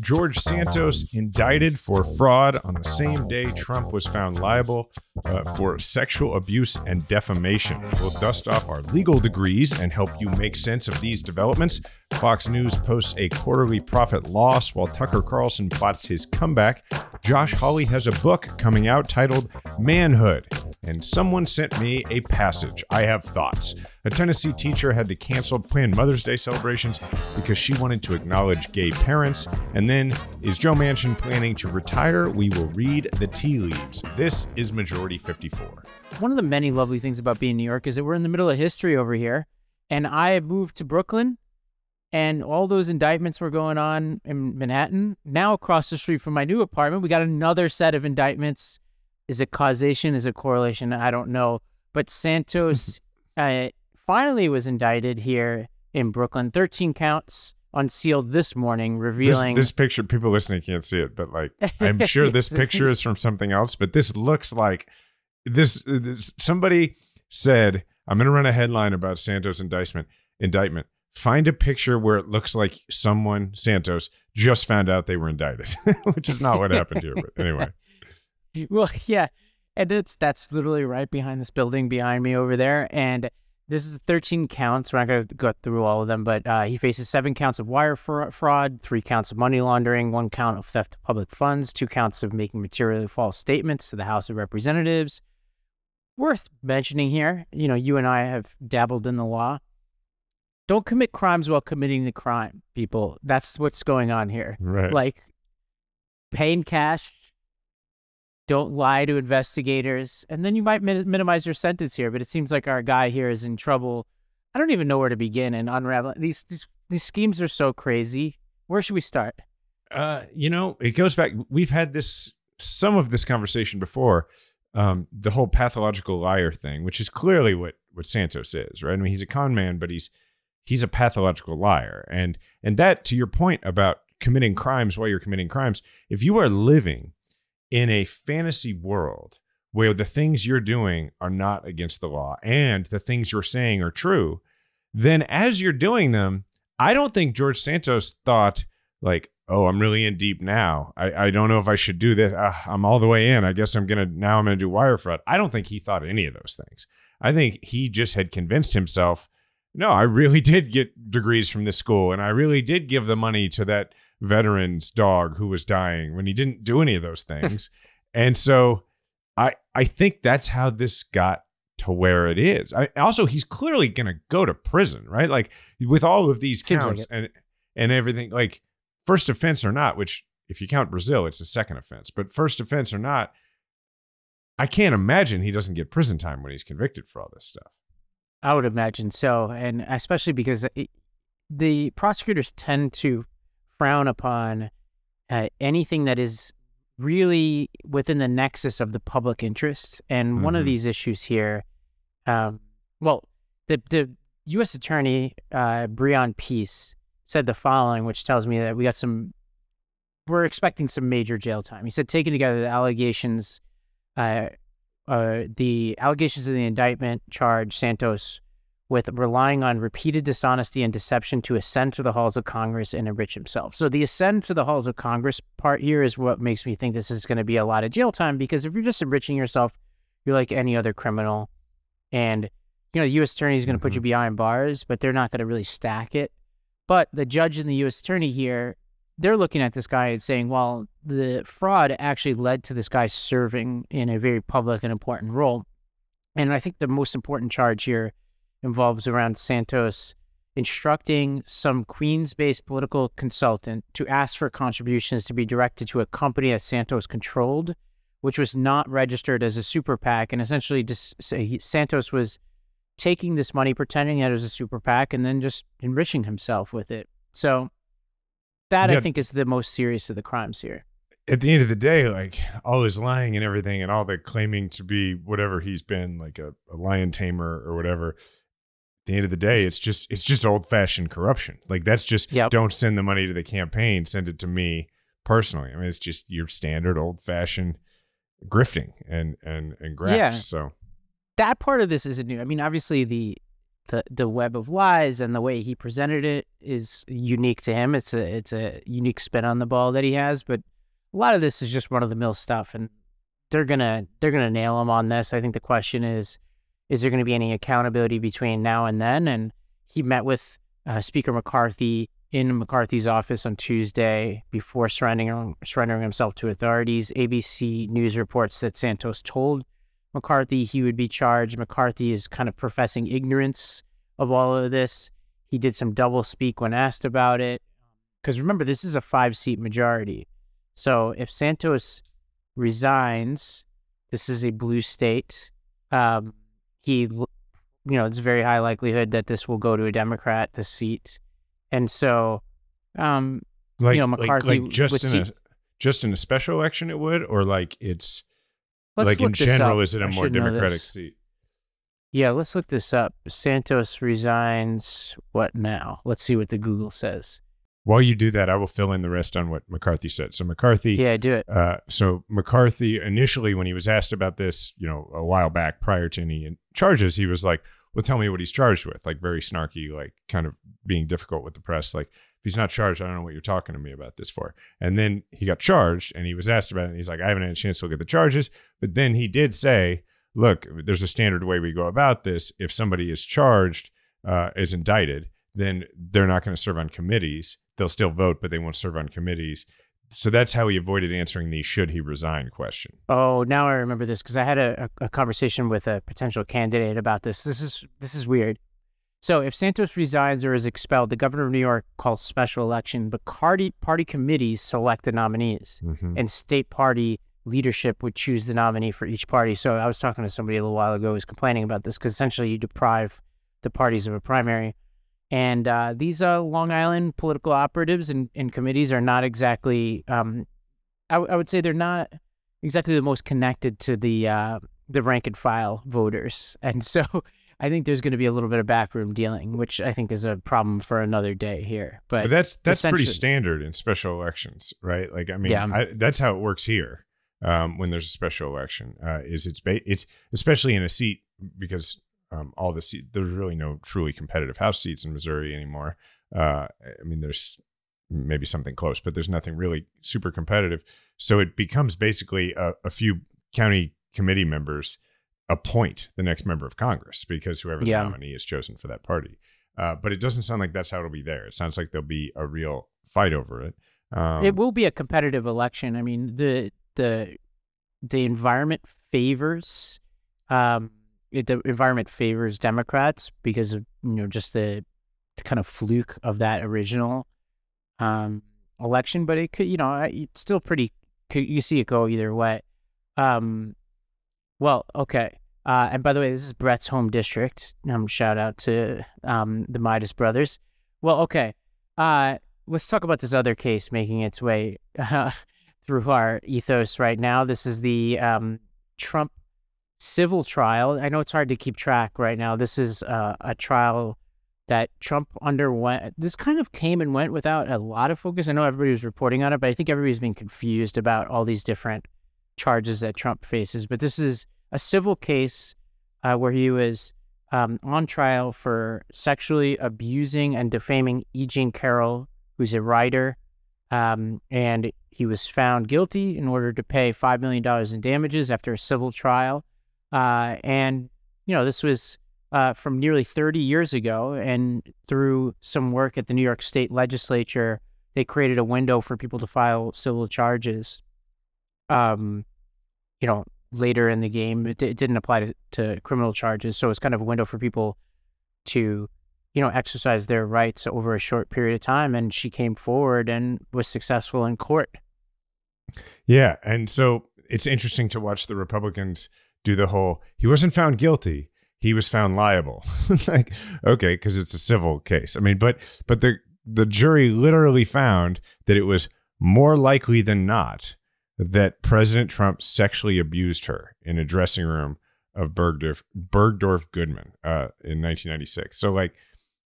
George Santos indicted for fraud on the same day Trump was found liable uh, for sexual abuse and defamation. We'll dust off our legal degrees and help you make sense of these developments. Fox News posts a quarterly profit loss while Tucker Carlson plots his comeback. Josh Hawley has a book coming out titled Manhood. And someone sent me a passage. I have thoughts. A Tennessee teacher had to cancel planned Mother's Day celebrations because she wanted to acknowledge gay parents. And then, is Joe Manchin planning to retire? We will read the tea leaves. This is Majority 54. One of the many lovely things about being in New York is that we're in the middle of history over here. And I moved to Brooklyn, and all those indictments were going on in Manhattan. Now, across the street from my new apartment, we got another set of indictments. Is it causation? Is it correlation? I don't know. But Santos uh, finally was indicted here in Brooklyn. 13 counts unsealed this morning, This, revealing. this picture, people listening can't see it, but like, I'm sure this picture is from something else, but this looks like this, this somebody said, I'm going to run a headline about Santos indictment, indictment. Find a picture where it looks like someone, Santos, just found out they were indicted, which is not what happened here. But anyway, Well, yeah, and it's that's literally right behind this building behind me over there, and this is 13 counts. We're not going to go through all of them, but uh, he faces seven counts of wire fra- fraud, three counts of money laundering, one count of theft of public funds, two counts of making materially false statements to the House of Representatives. Worth mentioning here, you know, you and I have dabbled in the law. Don't commit crimes while committing the crime, people. That's what's going on here right. like paying cash don't lie to investigators and then you might min- minimize your sentence here but it seems like our guy here is in trouble i don't even know where to begin and unravel these these, these schemes are so crazy where should we start Uh, you know, it goes back. We've had this some of this conversation before. Um, the whole pathological liar thing, which is clearly what what Santos is, right? I mean, he's a con man, but he's he's a pathological liar, and and that to your point about committing crimes while you're committing crimes, if you are living in a fantasy world where the things you're doing are not against the law and the things you're saying are true, then as you're doing them, I don't think George Santos thought like, oh, I'm really in deep now. I, I don't know if I should do this. Uh, I'm all the way in. I guess I'm gonna now I'm gonna do wire fraud. I don't think he thought any of those things. I think he just had convinced himself, no, I really did get degrees from this school, and I really did give the money to that veteran's dog who was dying when he didn't do any of those things. and so I I think that's how this got to where it is. I, also, he's clearly going to go to prison, right? Like with all of these Seems like counts and and everything, like first offense or not, which if you count Brazil, it's a second offense, but first offense or not, I can't imagine he doesn't get prison time when he's convicted for all this stuff. i would imagine so and especially because it, the prosecutors tend to frown upon uh, anything that is really within the nexus of the public interest. And one of Mhm. these issues here, um, well, the the U.S. Attorney uh, Breon Peace said the following, which tells me that we got some. We're expecting some major jail time. He said, taken together, the allegations, uh, uh, the allegations of the indictment charge Santos with relying on repeated dishonesty and deception to ascend to the halls of Congress and enrich himself. So the ascend to the halls of Congress part here is what makes me think this is going to be a lot of jail time because if you're just enriching yourself, you're like any other criminal, and you know the U.S. attorney is going to put you mm-hmm. behind bars, but they're not going to really stack it. But the judge and the U.S. attorney here, they're looking at this guy and saying, well, the fraud actually led to this guy serving in a very public and important role. And I think the most important charge here involves around Santos instructing some Queens based political consultant to ask for contributions to be directed to a company that Santos controlled, which was not registered as a super PAC. And essentially, just say he, Santos was taking this money, pretending that it was a super PAC, and then just enriching himself with it. So that I think is the most serious of the crimes here. At the end of the day, like all his lying and everything, and all the claiming to be whatever he's been, like a, a lion tamer or whatever. At the end of the day, it's just it's just old fashioned corruption. Like that's just Yep. don't send the money to the campaign, send it to me personally. I mean, it's just your standard old fashioned grifting and and and graft. Yeah. So that part of this isn't new. I mean, obviously the the the web of lies and the way he presented it is unique to him. It's a it's a unique spin on the ball that he has, but a lot of this is just run of the mill stuff, and they're gonna they're gonna nail him on this. I think the question is, is there going to be any accountability between now and then? And he met with uh, Speaker McCarthy in McCarthy's office on Tuesday before surrendering surrendering himself to authorities. ABC News reports that Santos told McCarthy he would be charged. McCarthy is kind of professing ignorance of all of this. He did some double speak when asked about it. Because remember, this is a five seat majority. So if Santos resigns, this is a blue state. Um, he, you know, it's very high likelihood that this will go to a Democrat, the seat. And so, um, Like, you know, McCarthy like, just in see- a just in a special election, it would, or like it's let's like in general, up. is it a I more Democratic seat? Yeah, let's look this up. Santos resigns. What now? Let's see what the Google says. While you do that, I will fill in the rest on what McCarthy said. So McCarthy, Yeah, do it. Uh, so McCarthy initially, when he was asked about this, you know, a while back prior to any charges, he was like, "Well, tell me what he's charged with." Like very snarky, like kind of being difficult with the press. Like if he's not charged, I don't know what you're talking to me about this for. And then he got charged, and he was asked about it. And he's like, "I haven't had a chance to look at the charges," but then he did say, "Look, there's a standard way we go about this. If somebody is charged, uh, is indicted." Then they're not going to serve on committees. They'll still vote, but they won't serve on committees. So that's how he avoided answering the should he resign question. Oh, now I remember this because I had a, a, conversation with a potential candidate about this. This is this is weird. So if Santos resigns or is expelled, the governor of New York calls special election, but party party committees select the nominees, Mhm. and state party leadership would choose the nominee for each party. So I was talking to somebody a little while ago who was complaining about this because essentially you deprive the parties of a primary. And uh, these uh, Long Island political operatives and, and committees are not exactly, um, I, w- I would say they're not exactly the most connected to the uh, the rank and file voters. And so I think there's going to be a little bit of backroom dealing, which I think is a problem for another day here. But, But that's that's pretty standard in special elections, right? Like I mean, Yeah. I, that's how it works here. Um, when there's a special election, uh, is it's ba- it's especially in a seat because um, all the seats. there's really no truly competitive House seats in Missouri anymore. Uh, I mean, there's maybe something close, but there's nothing really super competitive. So it becomes basically a, a few county committee members appoint the next member of Congress because whoever the Yeah. nominee is chosen for that party. Uh, but it doesn't sound like that's how it'll be there. It sounds like there'll be a real fight over it. Um, it will be a competitive election. I mean, the the the environment favors um it, the environment favors Democrats because of you know just the, the kind of fluke of that original um election, but it could you know it's still pretty you see it go either way. Um, well, okay. Uh, and by the way, this is Brett's home district. Um, shout out to um the Meidas brothers. Well, okay. Uh, let's talk about this other case making its way uh, through our ethos right now. This is the um, Trump civil trial. I know it's hard to keep track right now. This is uh, a trial that Trump underwent. This kind of came and went without a lot of focus. I know everybody was reporting on it, but I think everybody's been confused about all these different charges that Trump faces. But this is a civil case uh, where he was um, on trial for sexually abusing and defaming E. Jean Carroll, who's a writer, um, and he was found guilty in order to pay five million dollars in damages after a civil trial. Uh, and you know this was uh, from nearly 30 years ago, and through some work at the New York State Legislature, they created a window for people to file civil charges. Um, you know, later in the game, it, it didn't apply to, to criminal charges, so it's kind of a window for people to you know, exercise their rights over a short period of time. And she came forward and was successful in court. Yeah, and so it's interesting to watch the Republicans do the whole. He wasn't found guilty. He was found liable. like, okay, because it's a civil case. I mean, but but the the jury literally found that it was more likely than not that President Trump sexually abused her in a dressing room of Bergdorf Bergdorf Goodman uh, in 1996. So, like,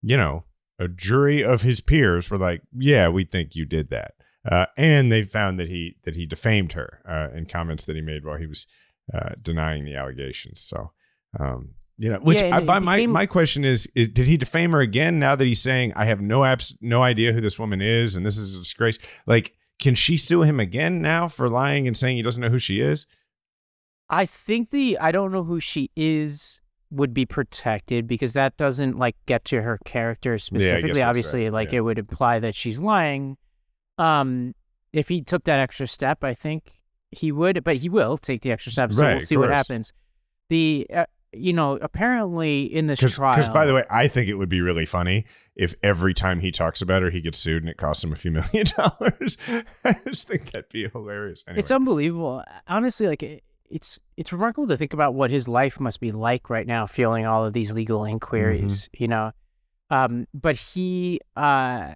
you know, a jury of his peers were like, "Yeah, we think you did that." Uh, and they found that he that he defamed her uh, in comments that he made while he was uh, denying the allegations. So um, You know, which Yeah, I, by my became- my question is, is did he defame her again now that he's saying I have no abs no idea who this woman is and this is a disgrace? Like, can she sue him again now for lying and saying he doesn't know who she is? I think the I don't know who she is would be protected because that doesn't like get to her character specifically. that's Obviously, right, like yeah. it would imply that she's lying. Um, if he took that extra step, I think he would, but he will take the extra step. So Right, we'll see what happens. The uh, you know apparently in this Because, trial, Because by the way, I think it would be really funny if every time he talks about her, he gets sued and it costs him a few million dollars. I just think that'd be hilarious. Anyway. It's unbelievable. Honestly, like it, it's it's remarkable to think about what his life must be like right now, feeling all of these legal inquiries. Mm-hmm. You know, um, but he uh,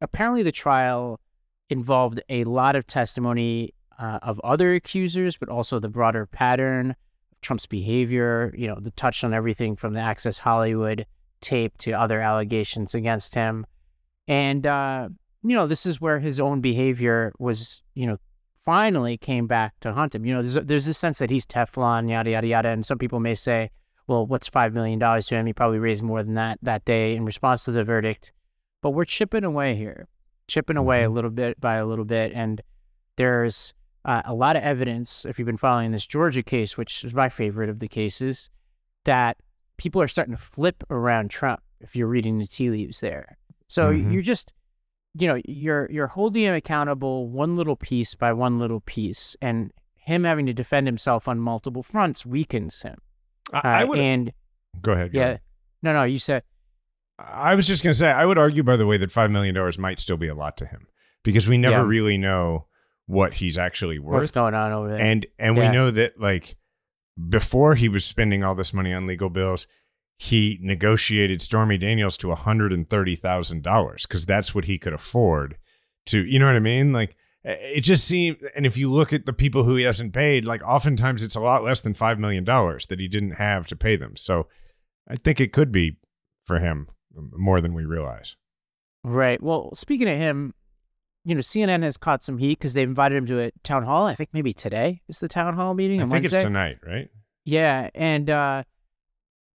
apparently the trial involved a lot of testimony uh, of other accusers, but also the broader pattern of Trump's behavior. You know, the touched on everything from the Access Hollywood tape to other allegations against him, and uh, you know, this is where his own behavior was, you know, finally came back to haunt him. You know, there's there's this sense that he's Teflon, yada yada yada, and some people may say, well, what's five million dollars to him? He probably raised more than that that day in response to the verdict. But we're chipping away here, chipping away a Mhm. little bit by a little bit, and there's uh, a lot of evidence. If you've been following this Georgia case, which is my favorite of the cases, that people are starting to flip around Trump. If you're reading the tea leaves there, so Mhm. you're just you know you're you're holding him accountable one little piece by one little piece and him having to defend himself on multiple fronts weakens him I, Uh, I would and go ahead. go yeah ahead. no no you said I was just going to say, I would argue, by the way, that $5 million might still be a lot to him because we never Yeah. really know what he's actually worth. what's going on over there And, and we know that, like, before he was spending all this money on legal bills, he negotiated Stormy Daniels to $130,000 because that's what he could afford to, you know what I mean? Like, it just seemed, and if you look at the people who he hasn't paid, like, oftentimes it's a lot less than $5 million that he didn't have to pay them. So I think it could be for him more than we realize. right well speaking of him you know cnn has caught some heat because they invited him to a town hall i think maybe today is the town hall meeting I think Wednesday. it's tonight, right? Yeah, and uh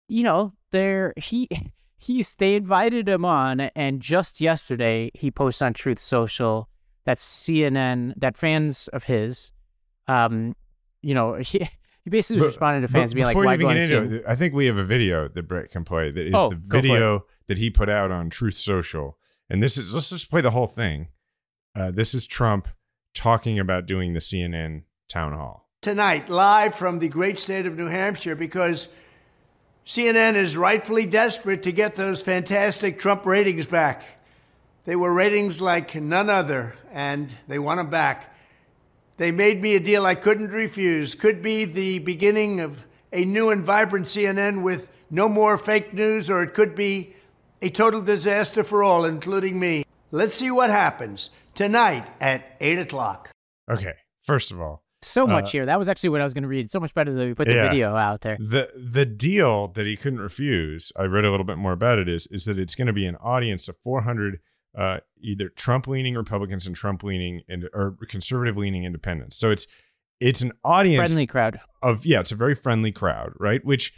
you know, there he he's they invited him on and just yesterday he posts on Truth Social that CNN that fans of his um you know, he he basically was But- responding to fans being like, why you go into it, I think we have a video that Brett can play that is Oh, the go for it. video that he put out on Truth Social. And this is let's just play the whole thing. Uh, this is Trump talking about doing the CNN town hall. tonight, live from the great state of New Hampshire, because CNN is rightfully desperate to get those fantastic Trump ratings back. They were ratings like none other, and they want them back. They made me a deal I couldn't refuse. Could be the beginning of a new and vibrant CNN with no more fake news, or it could be a total disaster for all, including me. Let's see what happens tonight at 8 o'clock. Okay, first of all, So much uh, here. That was actually what I was going to read. So much better that we put the Yeah. video out there. the the deal that he couldn't refuse, I read a little bit more about it, is is that it's going to be an audience of 400 uh, either Trump leaning Republicans and Trump leaning and or conservative leaning independents. So it's it's an audience Friendly crowd. of yeah, it's a very friendly crowd, right? Which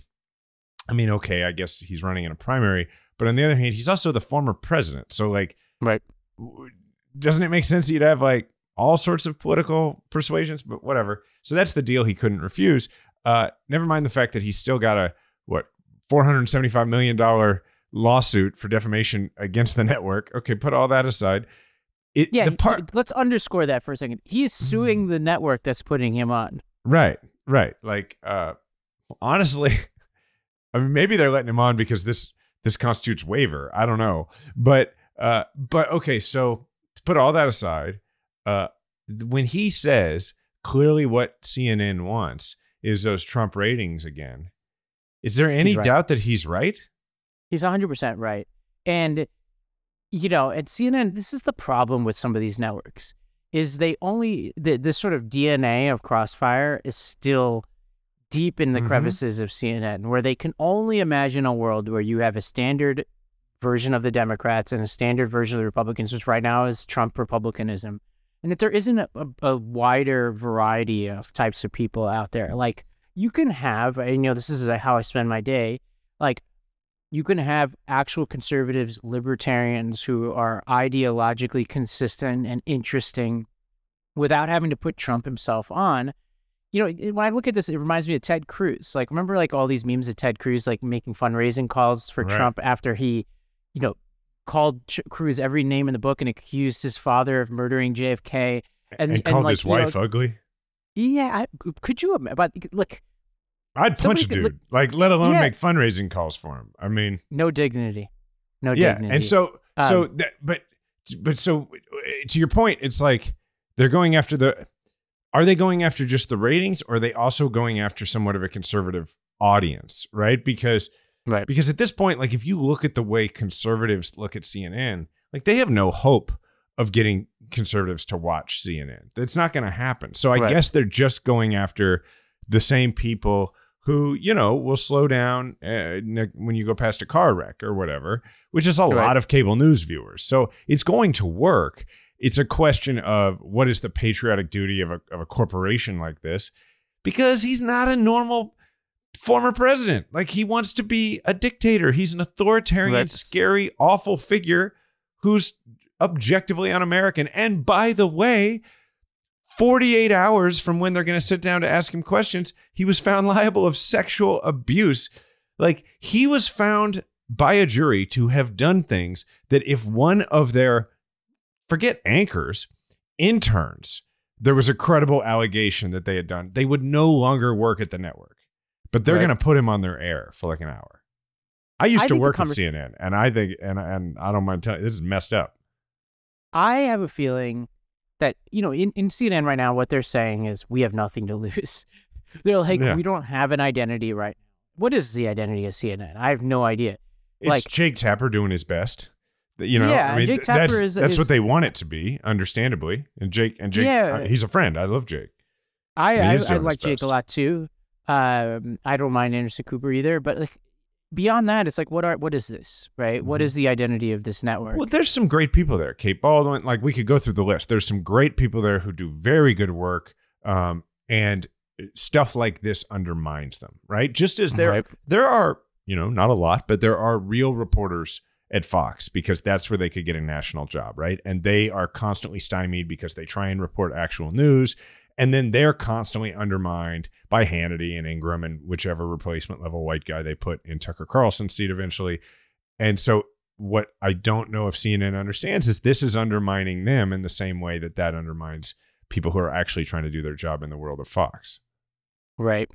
I mean, okay, I guess he's running in a primary, but on the other hand, he's also the former president. So like Right. Doesn't it make sense that you'd have like all sorts of political persuasions, but whatever. So that's the deal he couldn't refuse. Uh, never mind the fact that he's still got a what four hundred seventy five million dollar lawsuit for defamation against the network. Okay, put all that aside. It, Yeah, the part let's underscore that for a second. He is suing the network that's putting him on. Right, right. Like, uh, honestly, I mean, maybe they're letting him on because this this constitutes waiver. I don't know, but uh, but okay. So to put all that aside, uh, when he says clearly what CNN wants is those Trump ratings again, is there any right. doubt that he's right? He's 100% right. And, you know, at CNN, this is the problem with some of these networks is they only, the, this sort of DNA of Crossfire is still deep in the Mhm. crevices of CNN, where they can only imagine a world where you have a standard version of the Democrats and a standard version of the Republicans, which right now is Trump Republicanism. And that there isn't a, a, a wider variety of types of people out there. Like, you can have, and, you know, this is how I spend my day. Like, you can have actual conservatives, libertarians who are ideologically consistent and interesting without having to put Trump himself on. You know, when I look at this, it reminds me of Ted Cruz. Like, remember, like all these memes of Ted Cruz, like making fundraising calls for Right. Trump after he, you know, called Ch- Cruz every name in the book and accused his father of murdering JFK. And, And- and, called like, his you know- wife ugly. Yeah, I, could you? But look, I'd punch a dude. look- like, let alone Yeah. make fundraising calls for him. I mean, no dignity, no yeah. dignity. And so, so, Um, that, but, but so, to your point, it's like they're going after the. Are they going after just the ratings, or are they also going after somewhat of a conservative audience? Right? Because right, because at this point, like if you look at the way conservatives look at CNN, like they have no hope of getting conservatives to watch CNN. That's not going to happen. So I Right. guess they're just going after the same people who, you know, will slow down uh, when you go past a car wreck or whatever, which is a Right. lot of cable news viewers. So it's going to work. It's a question of what is the patriotic duty of a, of a corporation like this because he's not a normal former president. Like he wants to be a dictator. He's an authoritarian, Right. scary, awful figure who's objectively un-American. And by the way, 48 hours from when they're going to sit down to ask him questions, he was found liable of sexual abuse. Like he was found by a jury to have done things that if one of their forget anchors, interns, there was a credible allegation that they had done, they would no longer work at the network. But they're Right. going to put him on their air for like an hour. I used I to work at convers- CNN, and I think, and and I don't mind telling you, this is messed up. I have a feeling that you know in, in CNN right now, what they're saying is we have nothing to lose. they're like Yeah. we don't have an identity right now. What is the identity of CNN? I have no idea. It's Like- Jake Tapper doing his best. You know, Yeah, I mean, Jake Tapper that's is- that's is- what they want it to be, understandably. And Jake and Jake, Yeah. uh, he's a friend. I love Jake. I I, I doing like Jake a lot too. Um, I don't mind Anderson Cooper either, but like beyond that, it's like what are what is this right? What Mhm. is the identity of this network? Well, there's some great people there. Kate Bolduan, like we could go through the list. There's some great people there who do very good work, um, and stuff like this undermines them, right? Just as there Right. there are, you know, not a lot, but there are real reporters at Fox because that's where they could get a national job, right? And they are constantly stymied because they try and report actual news. And then they're constantly undermined by Hannity and Ingraham and whichever replacement level white guy they put in Tucker Carlson's seat eventually. And so, what I don't know if CNN understands is this is undermining them in the same way that that undermines people who are actually trying to do their job in the world of Fox. Right.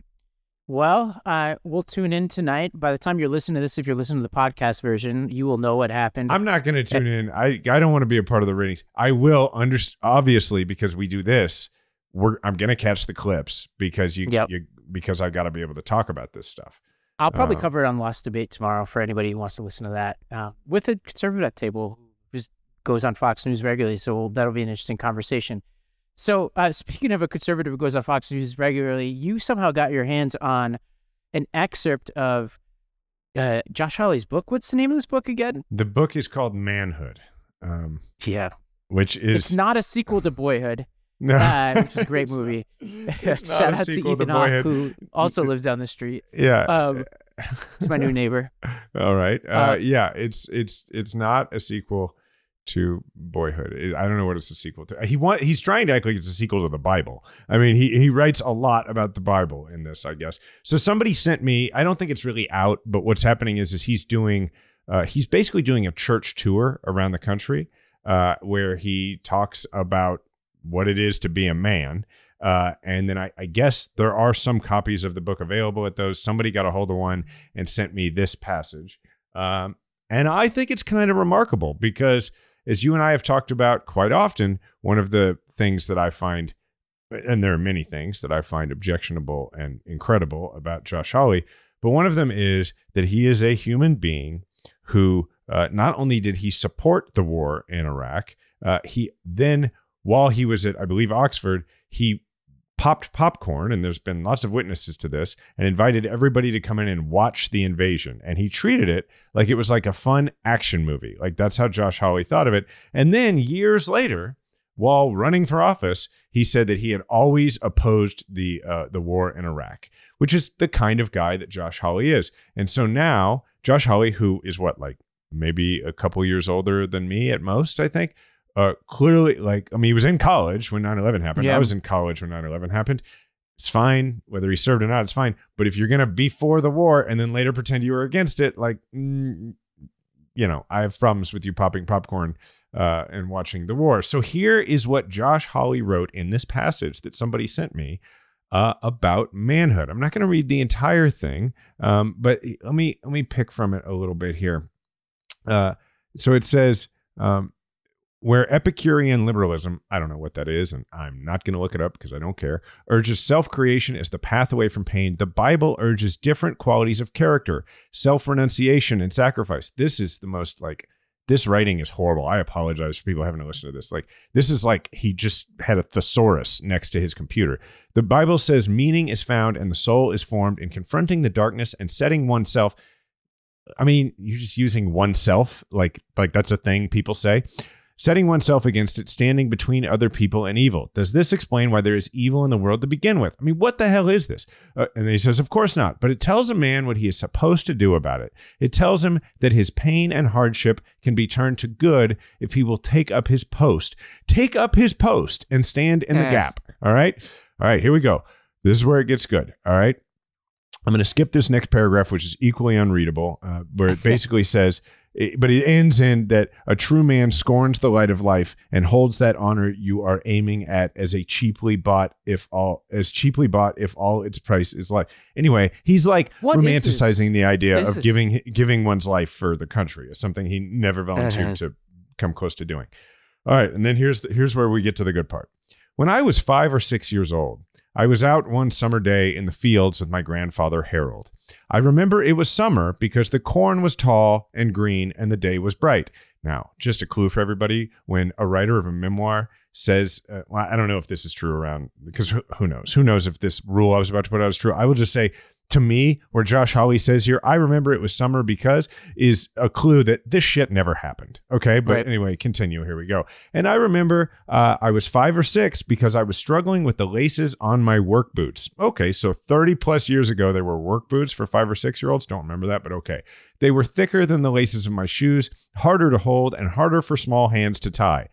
Well, uh, we'll tune in tonight. By the time you're listening to this, if you're listening to the podcast version, you will know what happened. I'm not going to tune in. I I don't want to be a part of the ratings. I will under obviously because we do this. We're I'm going to catch the clips because you, Yep. you because I got to be able to talk about this stuff. I'll probably uh, cover it on Lost Debate tomorrow for anybody who wants to listen to that uh, with a conservative at table who just goes on Fox News regularly. So that'll be an interesting conversation. So uh, speaking of a conservative who goes on Fox News regularly, you somehow got your hands on an excerpt of uh, Josh Hawley's book. What's the name of this book again? The book is called Manhood, um, Yeah, which is it's not a sequel to Boyhood, no, uh, which is a great movie. Shout out to Ethan Hawke, who also lives down the street. Yeah. Um, It's my new neighbor. All right. Uh, Uh, yeah, it's it's it's not a sequel to Boyhood. It- I don't know what it's a sequel to. He want he's trying to act like it's a sequel to the Bible. I mean, he he writes a lot about the Bible in this, I guess. So somebody sent me. I don't think it's really out, but what's happening is is he's doing. Uh, he's basically doing a church tour around the country uh, where he talks about what it is to be a man. Uh, and then I, I guess there are some copies of the book available at those. Somebody got a hold of one and sent me this passage. Um, and I think it's kind of remarkable because, as you and I have talked about quite often, one of the things that I find, and there are many things that I find objectionable and incredible about Josh Hawley, but one of them is that he is a human being who uh, not only did he support the war in Iraq, uh, he then, while he was at, I believe, Oxford, he popped popcorn, and there's been lots of witnesses to this, and invited everybody to come in and watch the invasion. And he treated it like it was like a fun action movie. Like that's how Josh Hawley thought of it. And then years later, while running for office, he said that he had always opposed the uh, the war in Iraq, which is the kind of guy that Josh Hawley is. And so now Josh Hawley, who is what like maybe a couple years older than me at most, I think, uh, clearly like I mean he was in college when 9/11 happened. Yeah. I was in college when 9/11 happened. It's fine whether he served or not. It's fine. But if you're gonna be for the war and then later pretend you were against it, like mm, you know, I have problems with you popping popcorn uh, and watching the war. So here is what Josh Hawley wrote in this passage that somebody sent me uh, about manhood. I'm not going to read the entire thing, um, but let me let me pick from it a little bit here. Uh, so it says. Um, where Epicurean liberalism, I don't know what that is, and I'm not going to look it up because I don't care, urges self creation as the path away from pain, the Bible urges different qualities of character, self renunciation, and sacrifice. This is the most like, this writing is horrible. I apologize for people having to listen to this. Like, this is like he just had a thesaurus next to his computer. The Bible says meaning is found and the soul is formed in confronting the darkness and setting oneself. I mean, you're just using oneself, like like that's a thing people say setting oneself against it, standing between other people and evil. Does this explain why there is evil in the world to begin with? I mean, what the hell is this? Uh, and he says, Of course not. But it tells a man what he is supposed to do about it. It tells him that his pain and hardship can be turned to good if he will take up his post. Take up his post and stand in the gap. All right. All right. Here we go. This is where it gets good. All right. I'm going to skip this next paragraph, which is equally unreadable, uh, where it basically says, it- but it ends in that a true man scorns the light of life and holds that honor you are aiming at as a cheaply bought, if all as cheaply bought, if all its price is life. Anyway, he's like What romanticizing the idea of this? giving giving one's life for the country, is something he never volunteered Uh-huh. to come close to doing. All right, and then here's the, here's where we get to the good part. When I was five or six years old, I was out one summer day in the fields with my grandfather Harold. I remember it was summer because the corn was tall and green and the day was bright. Now, just a clue for everybody when a writer of a memoir says, uh, well, I don't know if this is true around, because who, who knows? Who knows if this rule I was about to put out is true? I will just say, to me, where Josh Hawley says here, I remember it was summer because is a clue that this shit never happened. Okay. But Right. anyway, continue. Here we go. And I remember uh, I was five or six because I was struggling with the laces on my work boots. Okay. So 30 plus years ago, there were work boots for five or six year olds. Don't remember that, but okay. They were thicker than the laces of my shoes, harder to hold, and harder for small hands to tie.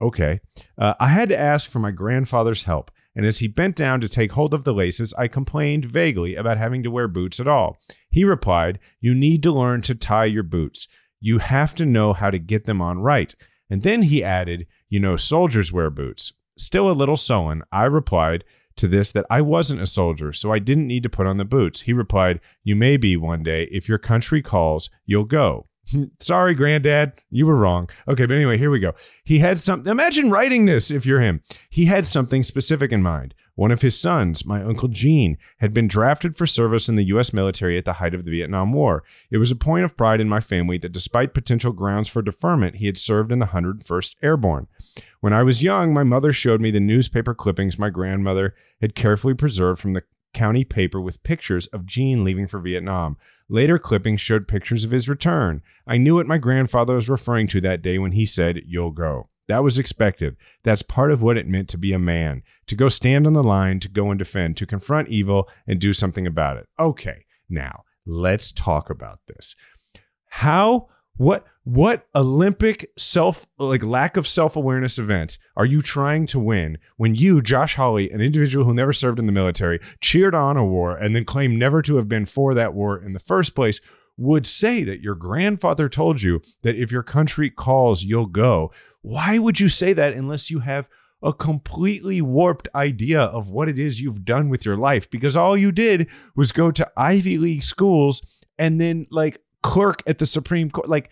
Okay. Uh, I had to ask for my grandfather's help, and as he bent down to take hold of the laces, I complained vaguely about having to wear boots at all. He replied, You need to learn to tie your boots. You have to know how to get them on right. And then he added, You know, soldiers wear boots. Still a little sullen, I replied to this that I wasn't a soldier, so I didn't need to put on the boots. He replied, You may be one day. If your country calls, you'll go. Sorry, granddad, you were wrong. Okay, but anyway, here we go. He had some. Imagine writing this if you're him. He had something specific in mind. One of his sons, my uncle Gene, had been drafted for service in the U.S. military at the height of the Vietnam War. It was a point of pride in my family that despite potential grounds for deferment, he had served in the 101st Airborne. When I was young, my mother showed me the newspaper clippings my grandmother had carefully preserved from the county paper with pictures of Gene leaving for Vietnam. Later clippings showed pictures of his return. I knew what my grandfather was referring to that day when he said, You'll go. That was expected. That's part of what it meant to be a man, to go stand on the line, to go and defend, to confront evil and do something about it. Okay, now let's talk about this. How what what Olympic self like lack of self-awareness event are you trying to win when you, Josh Hawley, an individual who never served in the military, cheered on a war and then claimed never to have been for that war in the first place, would say that your grandfather told you that if your country calls, you'll go? Why would you say that unless you have a completely warped idea of what it is you've done with your life? Because all you did was go to Ivy League schools and then like clerk at the Supreme Court. Like,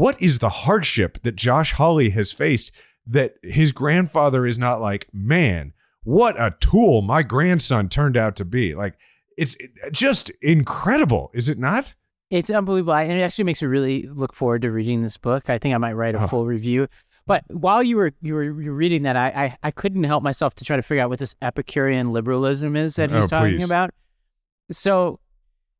what is the hardship that Josh Hawley has faced that his grandfather is not like, man, what a tool my grandson turned out to be? Like, it's uh, just incredible, is it not? It's unbelievable. And it actually makes me really look forward to reading this book. I think I might write a Oh. full review. But while you were you were, you were reading that, I, I I couldn't help myself to try to figure out what this Epicurean liberalism is that he's Oh, talking please. about. So,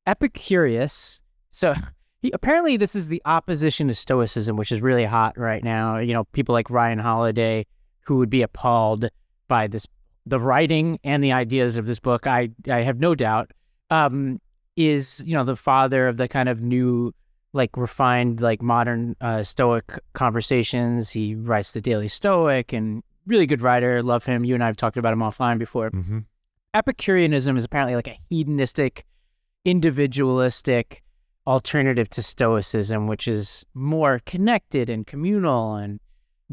Epicurus. So he, apparently, this is the opposition to Stoicism, which is really hot right now. You know, people like Ryan Holiday who would be appalled by this the writing and the ideas of this book. I I have no doubt. Um, is you know the father of the kind of new like refined like modern uh, stoic conversations he writes the daily stoic and really good writer love him you and i have talked about him offline before Mm-hmm. epicureanism is apparently like a hedonistic individualistic alternative to stoicism which is more connected and communal and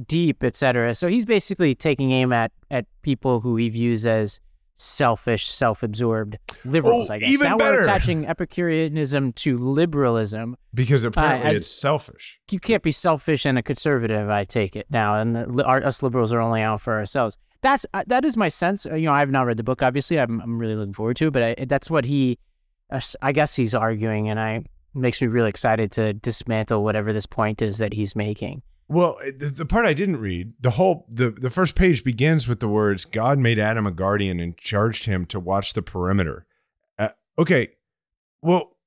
deep etc so he's basically taking aim at at people who he views as selfish self-absorbed liberals Oh, i guess even now better. we're attaching epicureanism to liberalism Because apparently I- it's selfish. you can't be selfish and a conservative. I take it now, and the, our, us liberals are only out for ourselves. That's uh, that is my sense. Uh, You know, I have not read the book. Obviously, I'm I'm really looking forward to it. But I, that's what he, uh, I guess he's arguing, and I makes me really excited to dismantle whatever this point is that he's making. Well, the, the part I didn't read, the whole the the first page begins with the words God made Adam a guardian and charged him to watch the perimeter. Uh, okay. Well,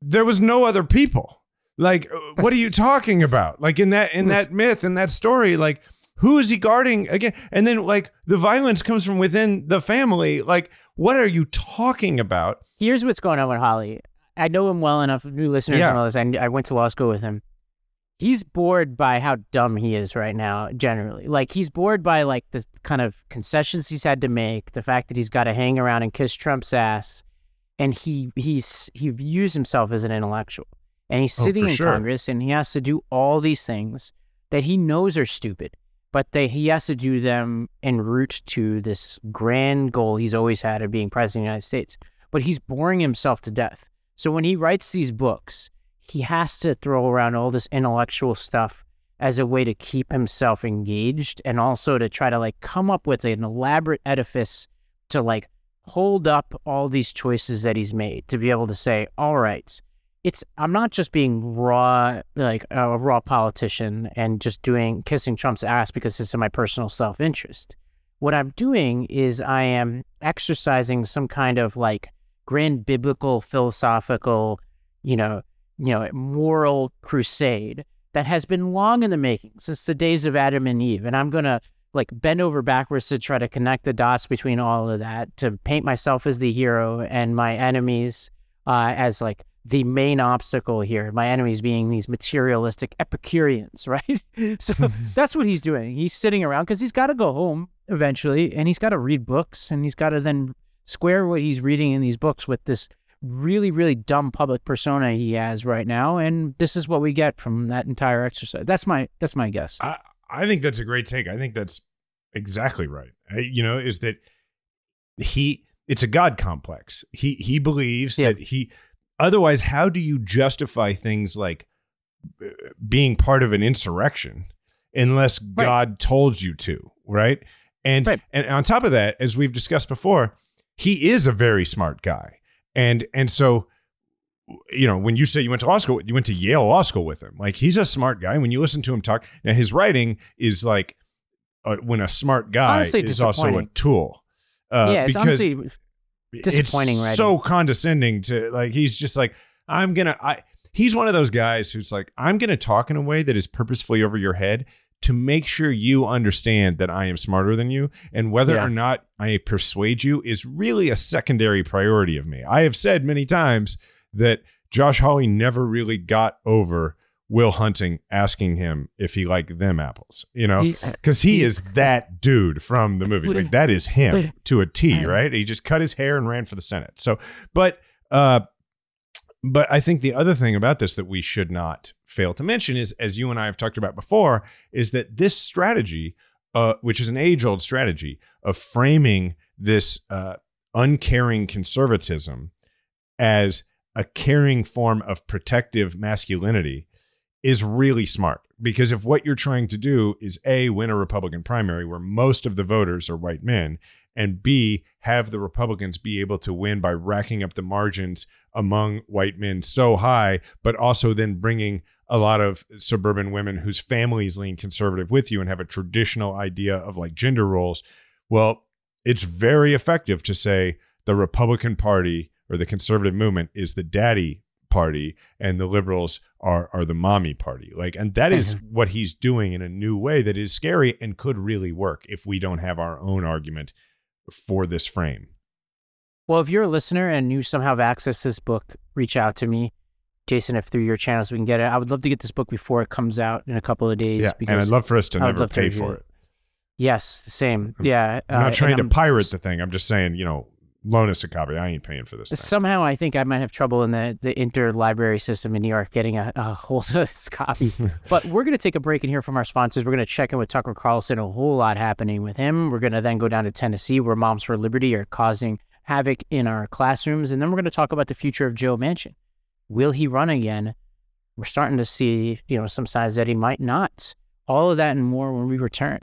there was no other people. Like uh, what are you talking about? Like in that in that myth in that story like who is he guarding again? And then like the violence comes from within the family. Like what are you talking about? Here's what's going on with Hawley. I know him well enough. New listeners Yeah. know this. I, I went to law school with him. He's bored by how dumb he is right now. Generally, like he's bored by like the kind of concessions he's had to make, the fact that he's got to hang around and kiss Trump's ass, and he he's he views himself as an intellectual, and he's Oh, sitting for in sure. Congress and he has to do all these things that he knows are stupid, but they he has to do them en route to this grand goal he's always had of being president of the United States. But he's boring himself to death. So when he writes these books, he has to throw around all this intellectual stuff as a way to keep himself engaged and also to try to like come up with an elaborate edifice to like hold up all these choices that he's made to be able to say, all right, it's I'm not just being raw like a raw politician and just doing kissing Trump's ass because it's in my personal self-interest. What I'm doing is I am exercising some kind of like grand biblical philosophical, you know, you know, moral crusade that has been long in the making since the days of Adam and Eve. And I'm going to like bend over backwards to try to connect the dots between all of that, to paint myself as the hero and my enemies uh, as like the main obstacle here. My enemies being these materialistic Epicureans, right? so that's what he's doing. He's sitting around because he's got to go home eventually and he's got to read books and he's got to then square what he's reading in these books with this really, really dumb public persona he has right now. And this is what we get from that entire exercise. That's my that's my guess. I, I think that's a great take. I think that's exactly right. I- you know, is that he it's a god complex. He he believes Yeah. that he otherwise how do you justify things like uh, being part of an insurrection unless God told you to, right? And Right. and on top of that, as we've discussed before, he is a very smart guy. And and so you know, when you say you went to law school, you went to Yale Law School with him. Like he's a smart guy. When you listen to him talk, now his writing is like uh, when a smart guy Honestly is also a tool. Uh, yeah, it's honestly disappointing writing. so condescending to like he's just like i'm gonna i he's one of those guys who's like i'm gonna talk in a way that is purposefully over your head to make sure you understand that i am smarter than you and whether Yeah. or not i persuade you is really a secondary priority of me i have said many times that josh hawley never really got over will hunting asking him if he liked them apples you know because he he- is that dude from the movie. Like that is him to a T, right? He just cut his hair and ran for the Senate. So, but, uh, but I think the other thing about this that we should not fail to mention is, as you and I have talked about before, is that this strategy, uh, which is an age-old strategy of framing this uh, uncaring conservatism as a caring form of protective masculinity, is really smart because if what you're trying to do is a win a republican primary where most of the voters are white men and b have the republicans be able to win by racking up the margins among white men so high but also then bringing a lot of suburban women whose families lean conservative with you and have a traditional idea of like gender roles well it's very effective to say the republican party or the conservative movement is the daddy party and the liberals are are the mommy party. Like and that is what he's doing in a new way that is scary and could really work if we don't have our own argument for this frame. Well, if you're a listener and you somehow have access to this book, reach out to me. Jason, if through your channels we can get it. I would love to get this book before it comes out in a couple of days. Yeah, and I'd love for us to I never love to pay for it. it. Yes, same. I'm- yeah. I'm not uh, trying to I'm- pirate the thing. I'm just saying, you know, loan us a copy. I ain't paying for this thing. Somehow, I think I might have trouble in the, the interlibrary system in New York getting a, a hold of this copy. but we're going to take a break and hear from our sponsors. We're going to check in with Tucker Carlson. A whole lot happening with him. We're going to then go down to Tennessee, where Moms for Liberty are causing havoc in our classrooms. And then we're going to talk about the future of Joe Manchin. Will he run again? We're starting to see, you know, some signs that he might not. All of that and more when we return.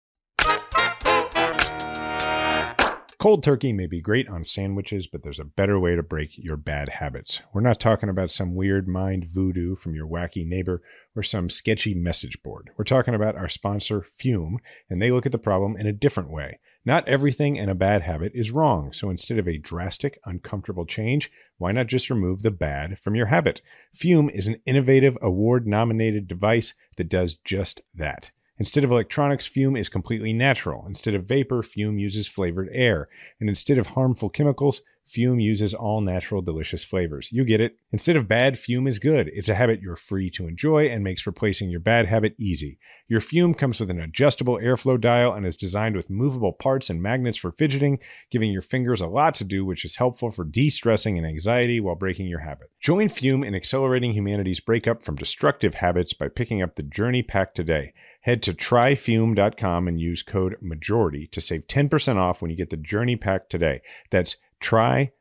Cold turkey may be great on sandwiches, but there's a better way to break your bad habits. We're not talking about some weird mind voodoo from your wacky neighbor or some sketchy message board. We're talking about our sponsor, Füm, and they look at the problem in a different way. Not everything in a bad habit is wrong, so instead of a drastic, uncomfortable change, why not just remove the bad from your habit? Füm is an innovative, award nominated device that does just that. Instead of electronics, Füm is completely natural. Instead of vapor, Füm uses flavored air. And instead of harmful chemicals, Füm uses all natural, delicious flavors. You get it. Instead of bad, Füm is good. It's a habit you're free to enjoy and makes replacing your bad habit easy. Your Füm comes with an adjustable airflow dial and is designed with movable parts and magnets for fidgeting, giving your fingers a lot to do, which is helpful for de stressing and anxiety while breaking your habit. Join Füm in accelerating humanity's breakup from destructive habits by picking up the Journey Pack today. Head to tryfum.com and use code MAJORITY to save 10% off when you get the Journey Pack today. That's tryfum.com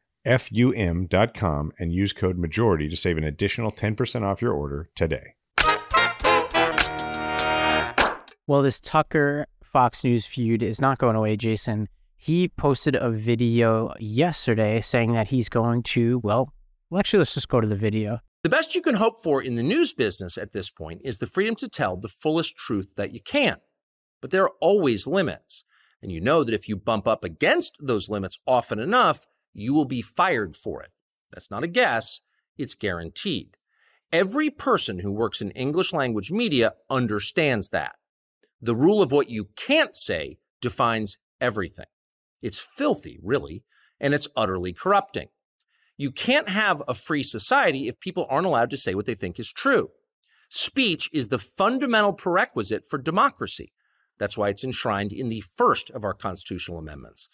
and use code MAJORITY to save an additional 10% off your order today. Well, this Tucker Fox News feud is not going away, Jason. He posted a video yesterday saying that he's going to, well, well, actually, let's just go to the video. The best you can hope for in the news business at this point is the freedom to tell the fullest truth that you can. But there are always limits. And you know that if you bump up against those limits often enough, you will be fired for it. That's not a guess, it's guaranteed. Every person who works in English language media understands that. The rule of what you can't say defines everything. It's filthy, really, and it's utterly corrupting. You can't have a free society if people aren't allowed to say what they think is true. Speech is the fundamental prerequisite for democracy. That's why it's enshrined in the first of our constitutional amendments.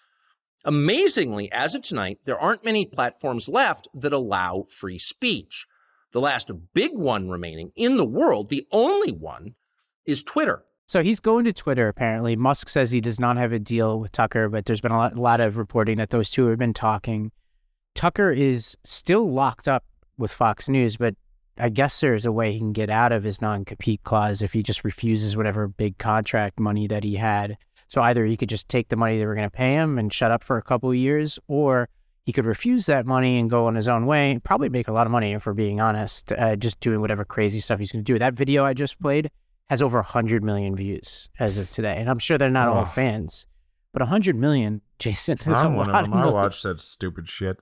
Amazingly, as of tonight, there aren't many platforms left that allow free speech. The last big one remaining in the world, the only one, is Twitter. So he's going to Twitter, apparently. Musk says he does not have a deal with Tucker, but there's been a lot, a lot of reporting that those two have been talking. Tucker is still locked up with Fox News, but I guess there's a way he can get out of his non compete clause if he just refuses whatever big contract money that he had. So either he could just take the money they were going to pay him and shut up for a couple of years, or he could refuse that money and go on his own way and probably make a lot of money, if we're being honest, uh, just doing whatever crazy stuff he's going to do. That video I just played has over 100 million views as of today. And I'm sure they're not all Oh. fans, but 100 million, Jason, is a I'm one lot of them. I watched that stupid shit.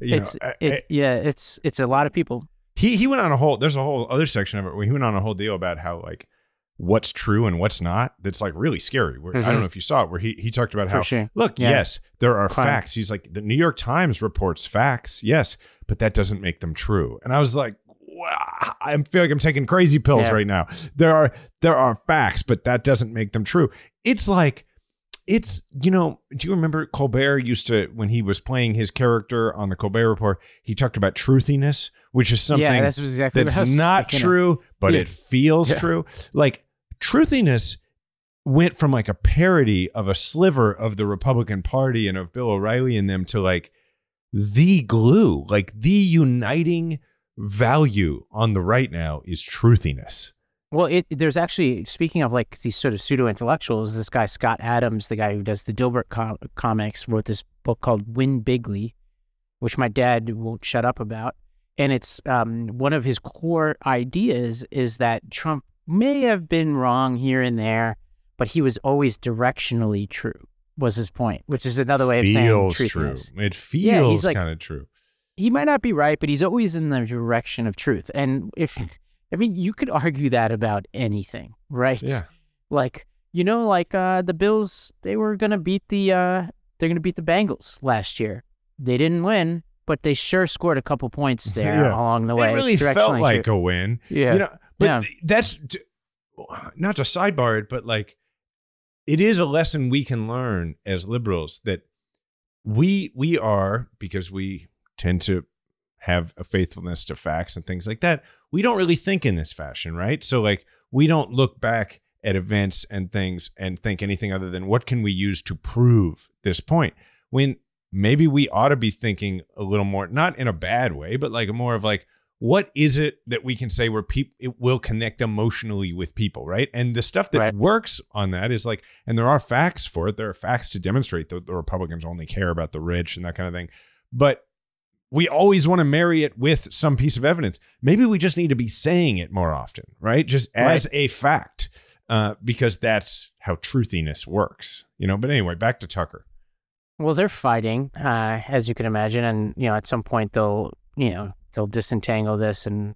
You It's, know, it, I- yeah, it's it's a lot of people. he he went on a whole. There's a whole other section of it where he went on a whole deal about how like what's true and what's not. That's like really scary. Where, I don't Mhm. know if you saw it, where he he talked about For how sure. look, Yeah. yes, there are Crime. facts. He's like the New York Times reports facts, yes, but that doesn't make them true. And I was like. Wow, I feel like I'm taking crazy pills Yeah. right now. There are there are facts, but that doesn't make them true. It's like it's you know do you remember colbert used to when he was playing his character on the colbert report he talked about truthiness which is something yeah, that's exactly that's not true but Yeah. it feels Yeah. true like truthiness went from like a parody of a sliver of the republican party and of bill o'reilly and them to like the glue like the uniting value on the right now is truthiness Well, it there's actually speaking of like these sort of pseudo intellectuals. This guy Scott Adams, the guy who does the Dilbert com- comics, wrote this book called Win Bigly, which my dad won't shut up about. And it's um, one of his core ideas is that Trump may have been wrong here and there, but he was always directionally true. Was his point, which is another way of saying feels true it Yeah, he's feels like- kind of true he might not be right, but he's always in the direction of truth. And if I mean, you could argue that about anything, right? Yeah. Like you know, like uh, the Bills, they were gonna beat the uh, they're gonna beat the Bengals last year. They didn't win, but they sure scored a couple points there Yeah. along the way. It really It's felt like true. a win. yeah. You know, but Yeah. that's not to sidebar it, but like it is a lesson we can learn as liberals that we we are because we tend to have a faithfulness to facts and things like that. We don't really think in this fashion, right? So like we don't look back at events and things and think anything other than what can we use to prove this point. When maybe we ought to be thinking a little more not in a bad way, but like more of like what is it that we can say where people it will connect emotionally with people, right? And the stuff that Right. works on that is like, and there are facts for it. There are facts to demonstrate that the Republicans only care about the rich and that kind of thing. But we always want to marry it with some piece of evidence. Maybe we just need to be saying it more often, right? Just as a fact, uh, because that's how truthiness works, you know. But anyway, back to Tucker. Well, they're fighting, uh, as you can imagine, and you know, at some point they'll, you know, they'll disentangle this, and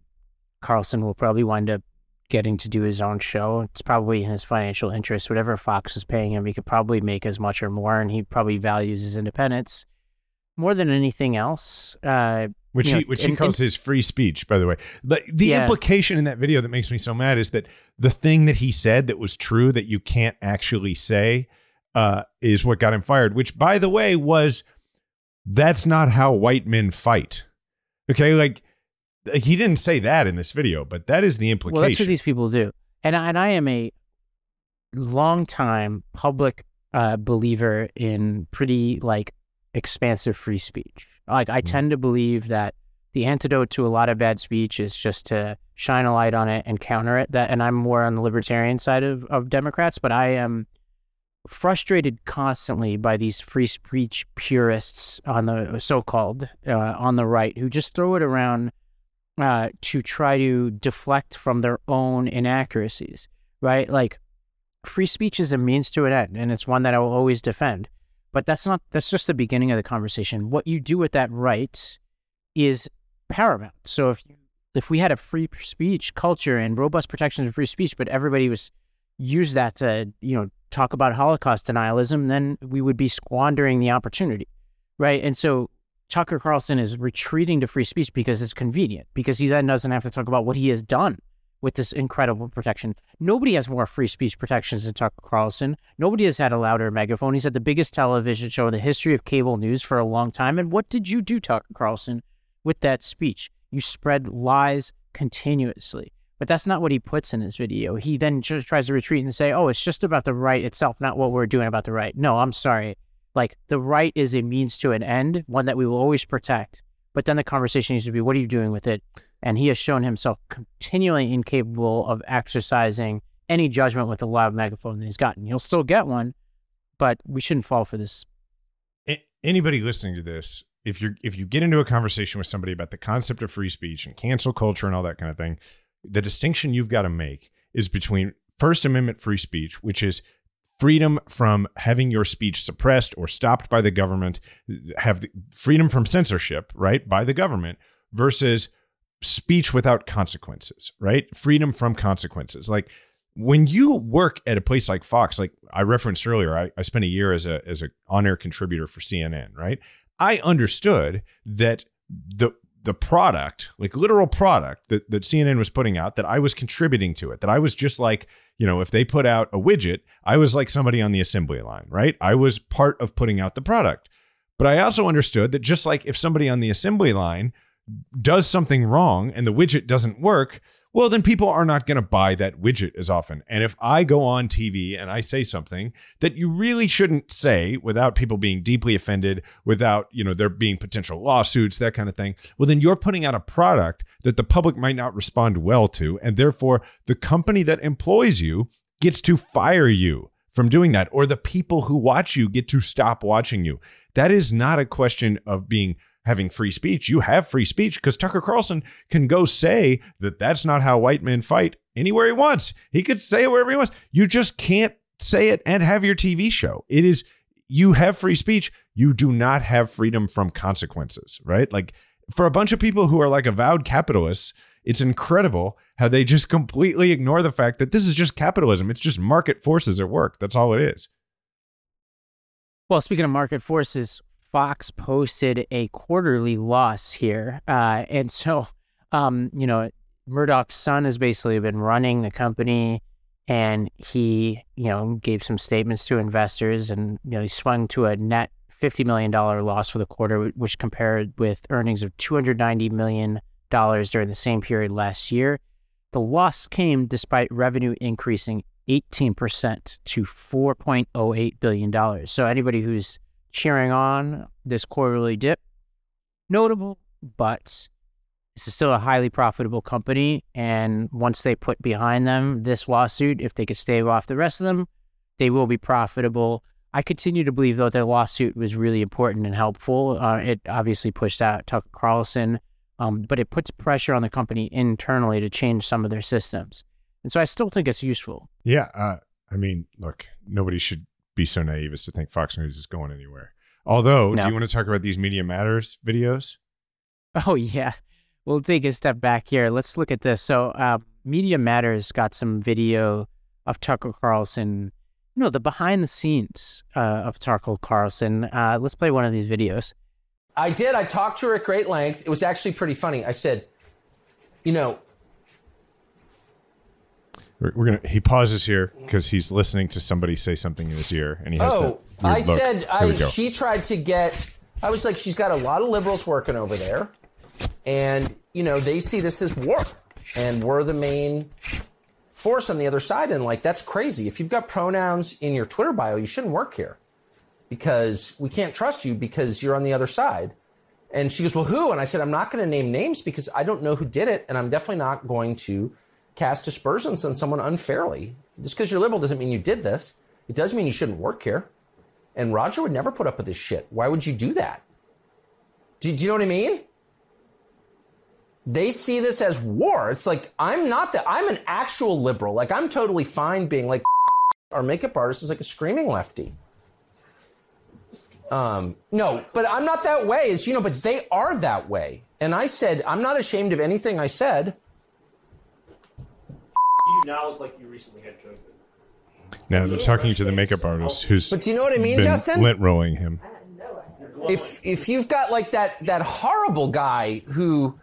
Carlson will probably wind up getting to do his own show. It's probably in his financial interest. Whatever Fox is paying him, he could probably make as much or more, and he probably values his independence more than anything else. Uh, which he know, which he and- calls his free speech, by the way. But the Yeah. implication in that video that makes me so mad is that the thing that he said that was true that you can't actually say uh, is what got him fired. Which, by the way, was that's not how white men fight. Okay, like, like he didn't say that in this video, but that is the implication. Well, that's what these people do, and I, and I am a longtime public uh, believer in pretty like expansive free speech. Like I tend to believe that the antidote to a lot of bad speech is just to shine a light on it and counter it. That, and I'm more on the libertarian side of, of Democrats, but I am frustrated constantly by these free speech purists on the so-called uh, on the right who just throw it around uh, to try to deflect from their own inaccuracies, right? Like free speech is a means to an end, and it's one that I will always defend. But that's not that's just the beginning of the conversation. What you do with that right is paramount. So if if we had a free speech culture and robust protections of free speech, but everybody was use that to you know talk about Holocaust denialism, then we would be squandering the opportunity, right? And so Tucker Carlson is retreating to free speech because it's convenient, because he then doesn't have to talk about what he has done with this incredible protection. Nobody has more free speech protections than Tucker Carlson. Nobody has had a louder megaphone. He's had the biggest television show in the history of cable news for a long time. And what did you do, Tucker Carlson, with that speech? You spread lies continuously. But that's not what he puts in his video. He then just tries to retreat and say, oh, it's just about the right itself, not what we're doing about the right. No, I'm sorry. Like the right is a means to an end, one that we will always protect. But then the conversation needs to be, what are you doing with it? And he has shown himself continually incapable of exercising any judgment with the loud megaphone that he's gotten. He'll still get one, but we shouldn't fall for this. Anybody listening to this, if you're if you get into a conversation with somebody about the concept of free speech and cancel culture and all that kind of thing, the distinction you've got to make is between First Amendment free speech, which is freedom from having your speech suppressed or stopped by the government, have the freedom from censorship, right, by the government, versus speech without consequences, right? Freedom from consequences. Like when you work at a place like Fox, like I referenced earlier, I, I spent a year as a as an on-air contributor for CNN, right? I understood that the the product, like literal product that, that CNN was putting out, that I was contributing to it, that I was just like, you know, if they put out a widget, I was like somebody on the assembly line, right? I was part of putting out the product. But I also understood that just like if somebody on the assembly line does something wrong and the widget doesn't work, well, then people are not going to buy that widget as often. And if I go on TV and I say something that you really shouldn't say without people being deeply offended, without, you know, there being potential lawsuits, that kind of thing, well, then you're putting out a product that the public might not respond well to. And therefore, the company that employs you gets to fire you from doing that, or the people who watch you get to stop watching you. That is not a question of being having free speech. You have free speech because Tucker Carlson can go say that that's not how white men fight anywhere he wants. He could say it wherever he wants. You just can't say it and have your TV show. It is you have free speech. You do not have freedom from consequences, right? Like for a bunch of people who are like avowed capitalists, it's incredible how they just completely ignore the fact that this is just capitalism. It's just market forces at work. That's all it is. Well, speaking of market forces, Fox posted a quarterly loss here. Uh, and so, um, you know, Murdoch's son has basically been running the company and he, you know, gave some statements to investors and, you know, he swung to a net $50 million loss for the quarter, which compared with earnings of $290 million during the same period last year. The loss came despite revenue increasing 18% to $4.08 billion. So anybody who's cheering on this quarterly dip, notable, but this is still a highly profitable company. And once they put behind them this lawsuit, if they could stave off the rest of them, they will be profitable. I continue to believe, though, that lawsuit was really important and helpful. Uh, it obviously pushed out Tucker Carlson, um, but it puts pressure on the company internally to change some of their systems. And so I still think it's useful. Yeah. Uh, I mean, look, nobody should be so naive as to think Fox News is going anywhere. Although, No. do you want to talk about these Media Matters videos? Oh, yeah. We'll take a step back here. Let's look at this. So, uh, Media Matters got some video of Tucker Carlson, you know, the behind the scenes uh, of Tucker Carlson. Uh, let's play one of these videos. I did. I talked to her at great length. It was actually pretty funny. I said, you know, We're, we're gonna. He pauses here because he's listening to somebody say something in his ear, and he has oh, that I look. said I, she tried to get. I was like, she's got a lot of liberals working over there, and you know they see this as war, and we're the main force on the other side. And like that's crazy. If you've got pronouns in your Twitter bio, you shouldn't work here because we can't trust you because you're on the other side. And she goes, Well, who? And I said, I'm not going to name names because I don't know who did it. And I'm definitely not going to cast aspersions on someone unfairly. Just because you're liberal doesn't mean you did this. It does mean you shouldn't work here. And Roger would never put up with this shit. Why would you do that? Do, do you know what I mean? They see this as war. It's like, I'm not that, I'm an actual liberal. Like, I'm totally fine being like, our makeup artist is like a screaming lefty. Um, no, but I'm not that way, as you know, but they are that way. And I said, I'm not ashamed of anything I said. You now look like you recently had COVID. Now they're talking to the makeup artist who's But do you know what I mean, been Justin? lint rolling him. if if you've got like that that horrible guy who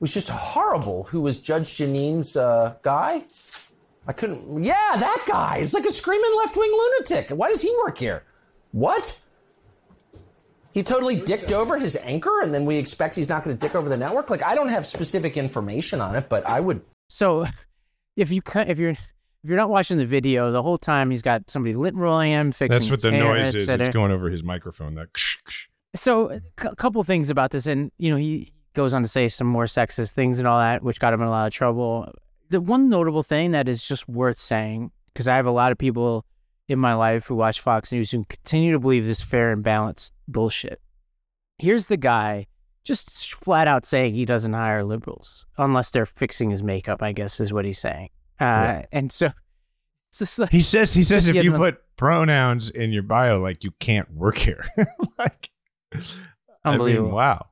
was just horrible, who was Judge Jeanine's uh, guy, I couldn't. Yeah, that guy is like a screaming left wing lunatic. Why does he work here? What? He totally dicked over his anchor, and then we expect he's not going to dick over the network. Like I don't have specific information on it, but I would. So, if you cut, if you're if you're not watching the video, the whole time he's got somebody lint rolling him, fixing. That's what the hair, noise is. It's going over his microphone. That So, a couple things about this, and you know, he goes on to say some more sexist things and all that, which got him in a lot of trouble. The one notable thing that is just worth saying, because I have a lot of people in my life who watch Fox News who continue to believe this fair and balanced bullshit. Here's the guy just flat out saying he doesn't hire liberals unless they're fixing his makeup. I guess is what he's saying. Uh, Yeah. And so, it's just like he says. He says if you put pronouns in your bio, like you can't work here. like, I Unbelievable. mean, wow.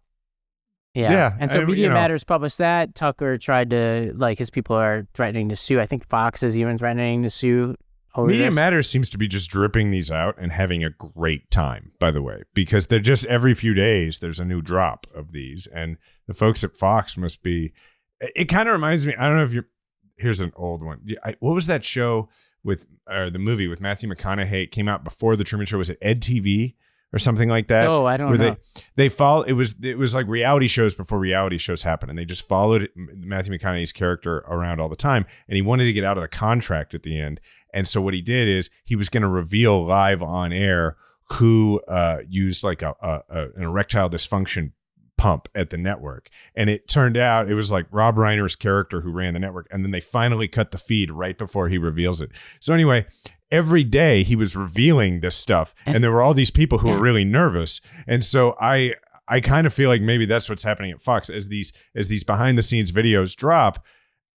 Yeah. Yeah, And so I- Media you know- Matters published that. Tucker tried to like his people are threatening to sue. I think Fox is even threatening to sue. Oh, Over Media. Matters seems to be just dripping these out and having a great time, by the way, because they're just every few days there's a new drop of these. And the folks at Fox must be, it, it kind of reminds me, I don't know if you're, here's an old one. I, what was that show with, or the movie with Matthew McConaughey? It came out before the Truman Show. Was it EDtv or something like that? Oh, I don't know. they they follow it was it was like reality shows before reality shows happened and they just followed Matthew McConaughey's character around all the time and he wanted to get out of the contract at the end and so what he did is he was going to reveal live on air who uh, used like a, a, a an erectile dysfunction pump at the network. And it turned out it was like Rob Reiner's character who ran the network and then they finally cut the feed right before he reveals it. So anyway every day he was revealing this stuff and there were all these people who were really nervous. And so i i kind of feel like maybe that's what's happening at fox as these as these behind the scenes videos drop.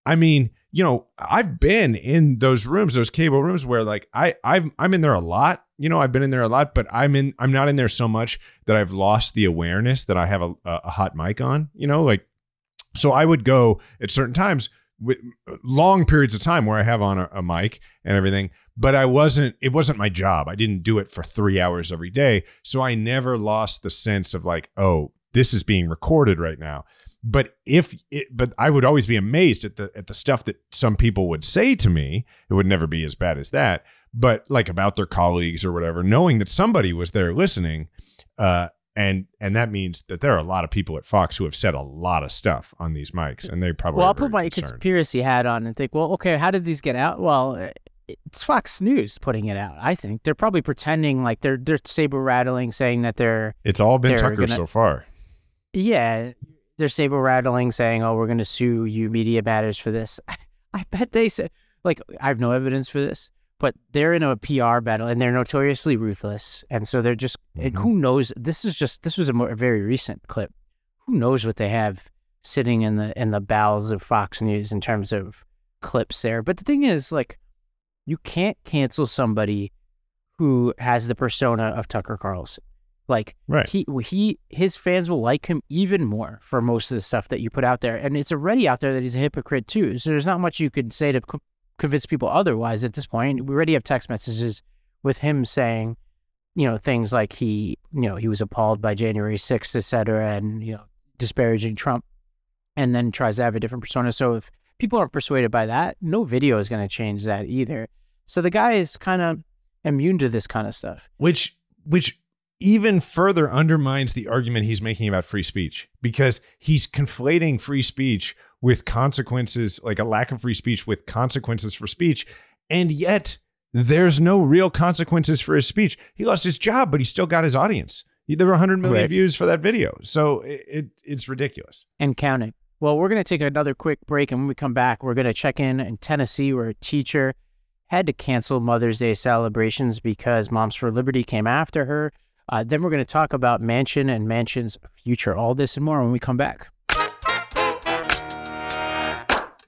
I mean you know i've been in those rooms those cable rooms where like i I've, i'm in there a lot you know, I've been in there a lot, but I'm in I'm not in there so much that I've lost the awareness that I have a, a hot mic on, you know, like so I would go at certain times with long periods of time where I have on a, a, mic and everything, but I wasn't, it wasn't my job. I didn't do it for three hours every day. So I never lost the sense of like, oh, this is being recorded right now. But if it, but I would always be amazed at the at the stuff that some people would say to me. It would never be as bad as that, but like about their colleagues or whatever, knowing that somebody was there listening, uh, and and that means that there are a lot of people at Fox who have said a lot of stuff on these mics, and they probably. Well, I'll put my concerned. conspiracy hat on and think, well, okay, how did these get out? Well, it's Fox News putting it out. I think they're probably pretending like they're they're saber rattling, saying that they're. It's all been Tucker gonna, so far. Yeah, they're saber rattling, saying, "Oh, we're going to sue you, Media Matters, for this." I bet they said, like, I have no evidence for this, but they're in a PR battle and they're notoriously ruthless. And so they're just, mm-hmm. who knows? This is just, this was a, more, a very recent clip. Who knows what they have sitting in the in the bowels of Fox News in terms of clips there? But the thing is, like, you can't cancel somebody who has the persona of Tucker Carlson. Like right. he he his fans will like him even more for most of the stuff that you put out there, and it's already out there that he's a hypocrite too. So there's not much you could say to convince people otherwise at this point. We already have text messages with him saying, you know, things like he, you know, he was appalled by January 6th, et cetera, and, you know, disparaging Trump, and then tries to have a different persona. So if people aren't persuaded by that, no video is going to change that either. So the guy is kind of immune to this kind of stuff. Which, which, even further undermines the argument he's making about free speech because he's conflating free speech with consequences, like a lack of free speech with consequences for speech. And yet, there's no real consequences for his speech. He lost his job, but he still got his audience. There were 100 million right. views for that video. So it, it, it's ridiculous. And counting. Well, we're going to take another quick break. And when we come back, we're going to check in in Tennessee, where a teacher had to cancel Mother's Day celebrations because Moms for Liberty came after her. Uh, then we're going to talk about Manchin and Manchin's future. All this and more when we come back.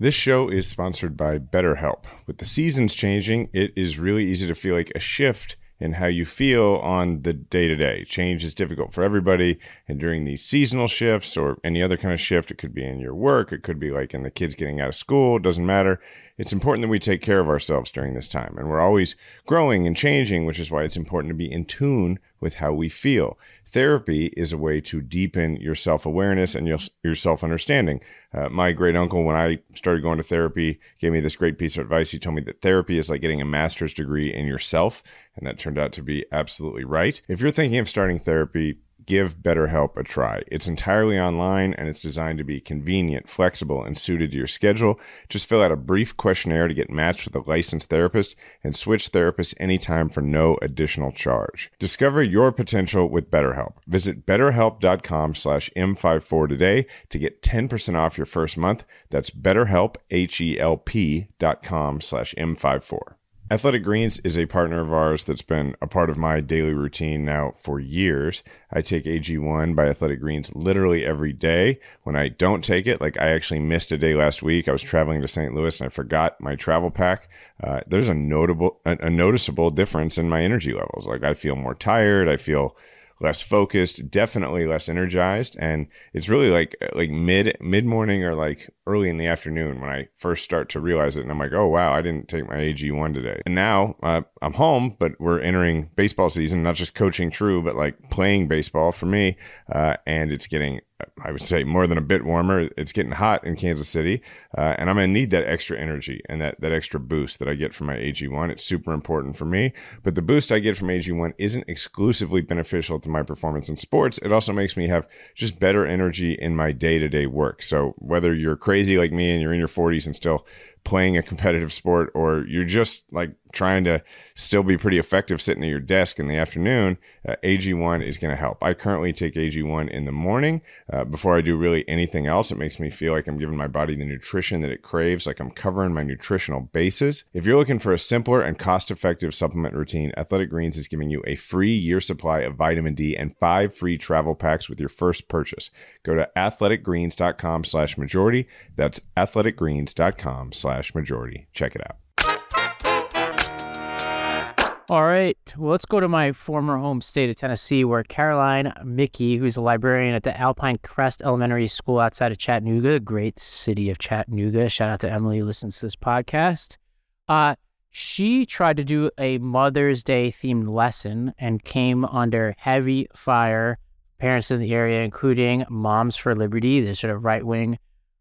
This show is sponsored by BetterHelp. With the seasons changing, it is really easy to feel like a shift in how you feel on the day to day. Change is difficult for everybody. And during these seasonal shifts or any other kind of shift, it could be in your work, it could be like in the kids getting out of school, it doesn't matter. It's important that we take care of ourselves during this time. And we're always growing and changing, which is why it's important to be in tune with how we feel. Therapy is a way to deepen your self awareness and your, your self understanding. Uh, my great uncle, when I started going to therapy, gave me this great piece of advice. He told me that therapy is like getting a master's degree in yourself. And that turned out to be absolutely right. If you're thinking of starting therapy, give BetterHelp a try. It's entirely online and it's designed to be convenient, flexible, and suited to your schedule. Just fill out a brief questionnaire to get matched with a licensed therapist and switch therapists anytime for no additional charge. Discover your potential with BetterHelp. Visit betterhelp.com slash M54 today to get 10% off your first month. That's betterhelp, H-E-L-P dot com slash M54. Athletic Greens is a partner of ours that's been a part of my daily routine now for years. I take AG1 by Athletic Greens literally every day. When I don't take it, like I actually missed a day last week, I was traveling to St. Louis and I forgot my travel pack. Uh, there's a notable, a, a noticeable difference in my energy levels. Like I feel more tired. I feel less focused, definitely less energized, and it's really like like mid mid morning or like early in the afternoon when I first start to realize it, and I'm like, oh wow, I didn't take my AG one today, and now uh, I'm home, but we're entering baseball season, not just coaching true, but like playing baseball for me, uh, and it's getting I would say more than a bit warmer. It's getting hot in Kansas City, uh, and I'm going to need that extra energy and that, that extra boost that I get from my AG1. It's super important for me. But the boost I get from AG1 isn't exclusively beneficial to my performance in sports. It also makes me have just better energy in my day to day work. So whether you're crazy like me and you're in your 40s and still playing a competitive sport or you're just like trying to still be pretty effective sitting at your desk in the afternoon, uh, AG1 is going to help. I currently take AG1 in the morning uh, before I do really anything else. It makes me feel like I'm giving my body the nutrition that it craves, like I'm covering my nutritional bases. If you're looking for a simpler and cost effective supplement routine, Athletic Greens is giving you a free year supply of vitamin D and five free travel packs with your first purchase. Go to athleticgreens.com slash majority. That's athleticgreens.com slash majority. Check it out. All right. Well, let's go to my former home state of Tennessee, where Caroline Mickey, who's a librarian at the Alpine Crest Elementary School outside of Chattanooga, great city of Chattanooga. Shout out to Emily who listens to this podcast. Uh, she tried to do a Mother's Day themed lesson and came under heavy fire. Parents in the area, including Moms for Liberty, the sort of right wing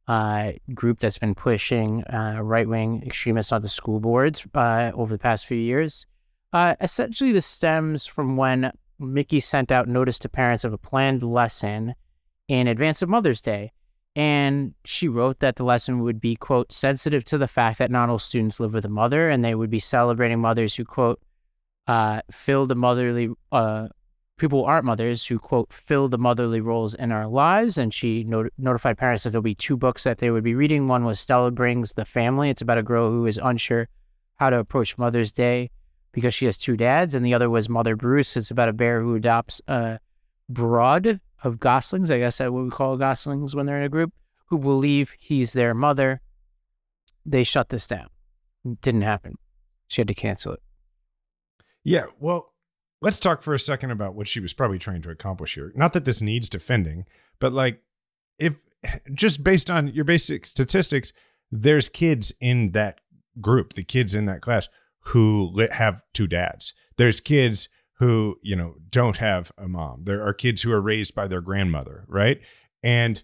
uh, group that's been pushing uh, right wing extremists onto school boards uh, over the past few years. Uh, essentially, this stems from when Mickey sent out notice to parents of a planned lesson in advance of Mother's Day. And she wrote that the lesson would be, quote, sensitive to the fact that not all students live with a mother, and they would be celebrating mothers who, quote, uh, fill the motherly, uh, people who aren't mothers who, quote, fill the motherly roles in our lives. And she not- notified parents that there'll be two books that they would be reading. One was Stella Brings the Family. It's about a girl who is unsure how to approach Mother's Day because she has two dads, and the other was Mother Bruce. It's about a bear who adopts a brood of goslings. I guess that's what we call goslings when they're in a group who believe he's their mother. They shut this down. Didn't happen. She had to cancel it. Yeah, well, let's talk for a second about what she was probably trying to accomplish here. Not that this needs defending, but like if just based on your basic statistics, there's kids in that group, the kids in that class who have two dads. There's kids who, you know, don't have a mom. There are kids who are raised by their grandmother, right? And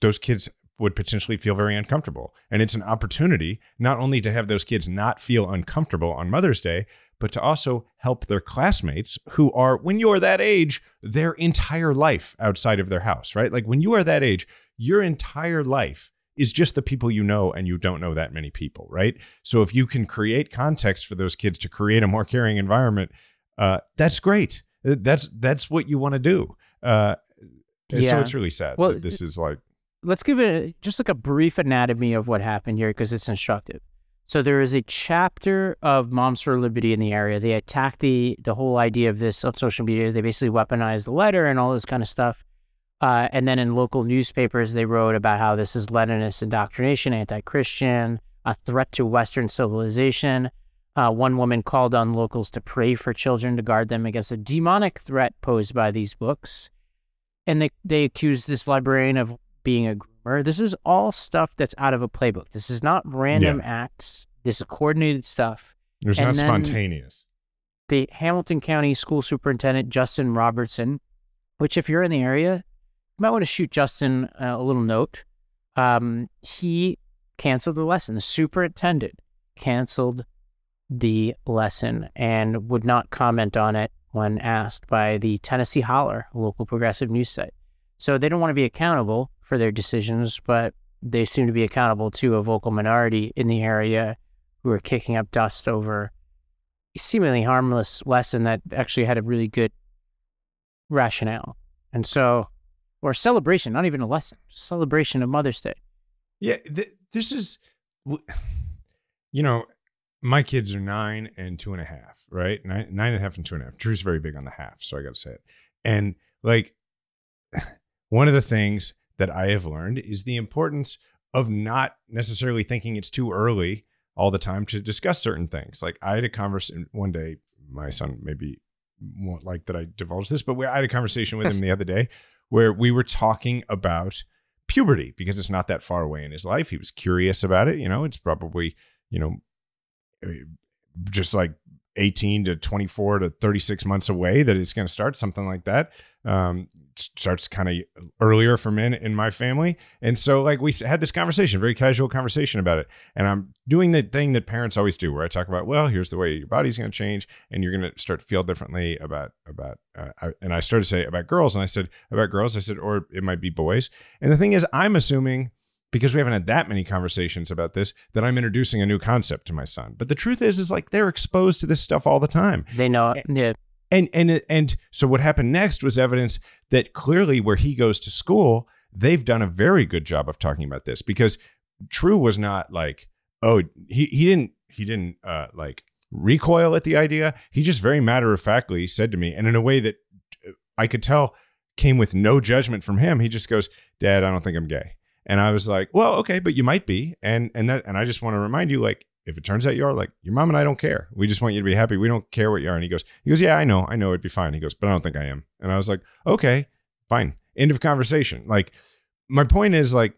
those kids would potentially feel very uncomfortable. And it's an opportunity not only to have those kids not feel uncomfortable on Mother's Day, but to also help their classmates who are, when you're that age, their entire life outside of their house, right? Like when you are that age, your entire life is just the people you know and you don't know that many people, right? So if you can create context for those kids to create a more caring environment, uh, that's great. That's that's what you want to do. Uh, and So it's really sad Well, that this is like let's give it just like a brief anatomy of what happened here because it's instructive. So there is a chapter of Moms for Liberty in the area. They attack the the whole idea of this on social media. They basically weaponized the letter and all this kind of stuff. Uh, and then in local newspapers, they wrote about how this is Leninist indoctrination, anti-Christian, a threat to Western civilization. Uh, one woman called on locals to pray for children to guard them against a demonic threat posed by these books. And they, they accused this librarian of being a groomer. This is all stuff that's out of a playbook. This is not random acts. This is coordinated stuff. there's And not spontaneous. The Hamilton County School Superintendent, Justin Robertson, which, if you're in the area, you might want to shoot Justin uh, a little note. Um, he canceled the lesson. The superintendent canceled the lesson and would not comment on it when asked by the Tennessee Holler, a local progressive news site. So they don't want to be accountable for their decisions, but they seem to be accountable to a vocal minority in the area who are kicking up dust over a seemingly harmless lesson that actually had a really good rationale. And so, or celebration, not even a lesson, celebration of Mother's Day. Yeah, th- this is, you know, my kids are nine and two and a half, right? Nine, nine and a half and two and a half. Drew's very big on the half, so I got to say it. And like, one of the things that I have learned is the importance of not necessarily thinking it's too early all the time to discuss certain things. Like I had a conversation one day. My son maybe won't like that I divulge this, but we, I had a conversation with him the other day where we were talking about puberty because it's not that far away in his life. He was curious about it. You know, it's probably, you know, eh, just like 18 to 24 to 36 months away that it's going to start, something like that. Um, starts kind of earlier for men in my family. And so, like, we had this conversation, very casual conversation about it. And I'm doing the thing that parents always do, where I talk about, well, here's the way your body's going to change, and you're going to start to feel differently about, about, uh, I, and I started to say about girls, and I said, about girls, I said, or it might be boys. And the thing is, I'm assuming because we haven't had that many conversations about this that I'm introducing a new concept to my son. But the truth is is like they're exposed to this stuff all the time. They know, yeah, And and and so what happened next was evidence that clearly where he goes to school, they've done a very good job of talking about this because True was not like, oh, he he didn't he didn't uh like recoil at the idea. He just very matter of factly said to me, and in a way that uh, I could tell came with no judgment from him. He just goes, "Dad, I don't think I'm gay." And I was like, "Well, okay, but you might be." And and that and I just want to remind you, like, if it turns out you are, like your mom and I don't care. We just want you to be happy. We don't care what you are. And he goes, he goes, yeah, I know, I know, it'd be fine. He goes, but I don't think I am. And I was like, okay, fine, end of conversation. Like my point is like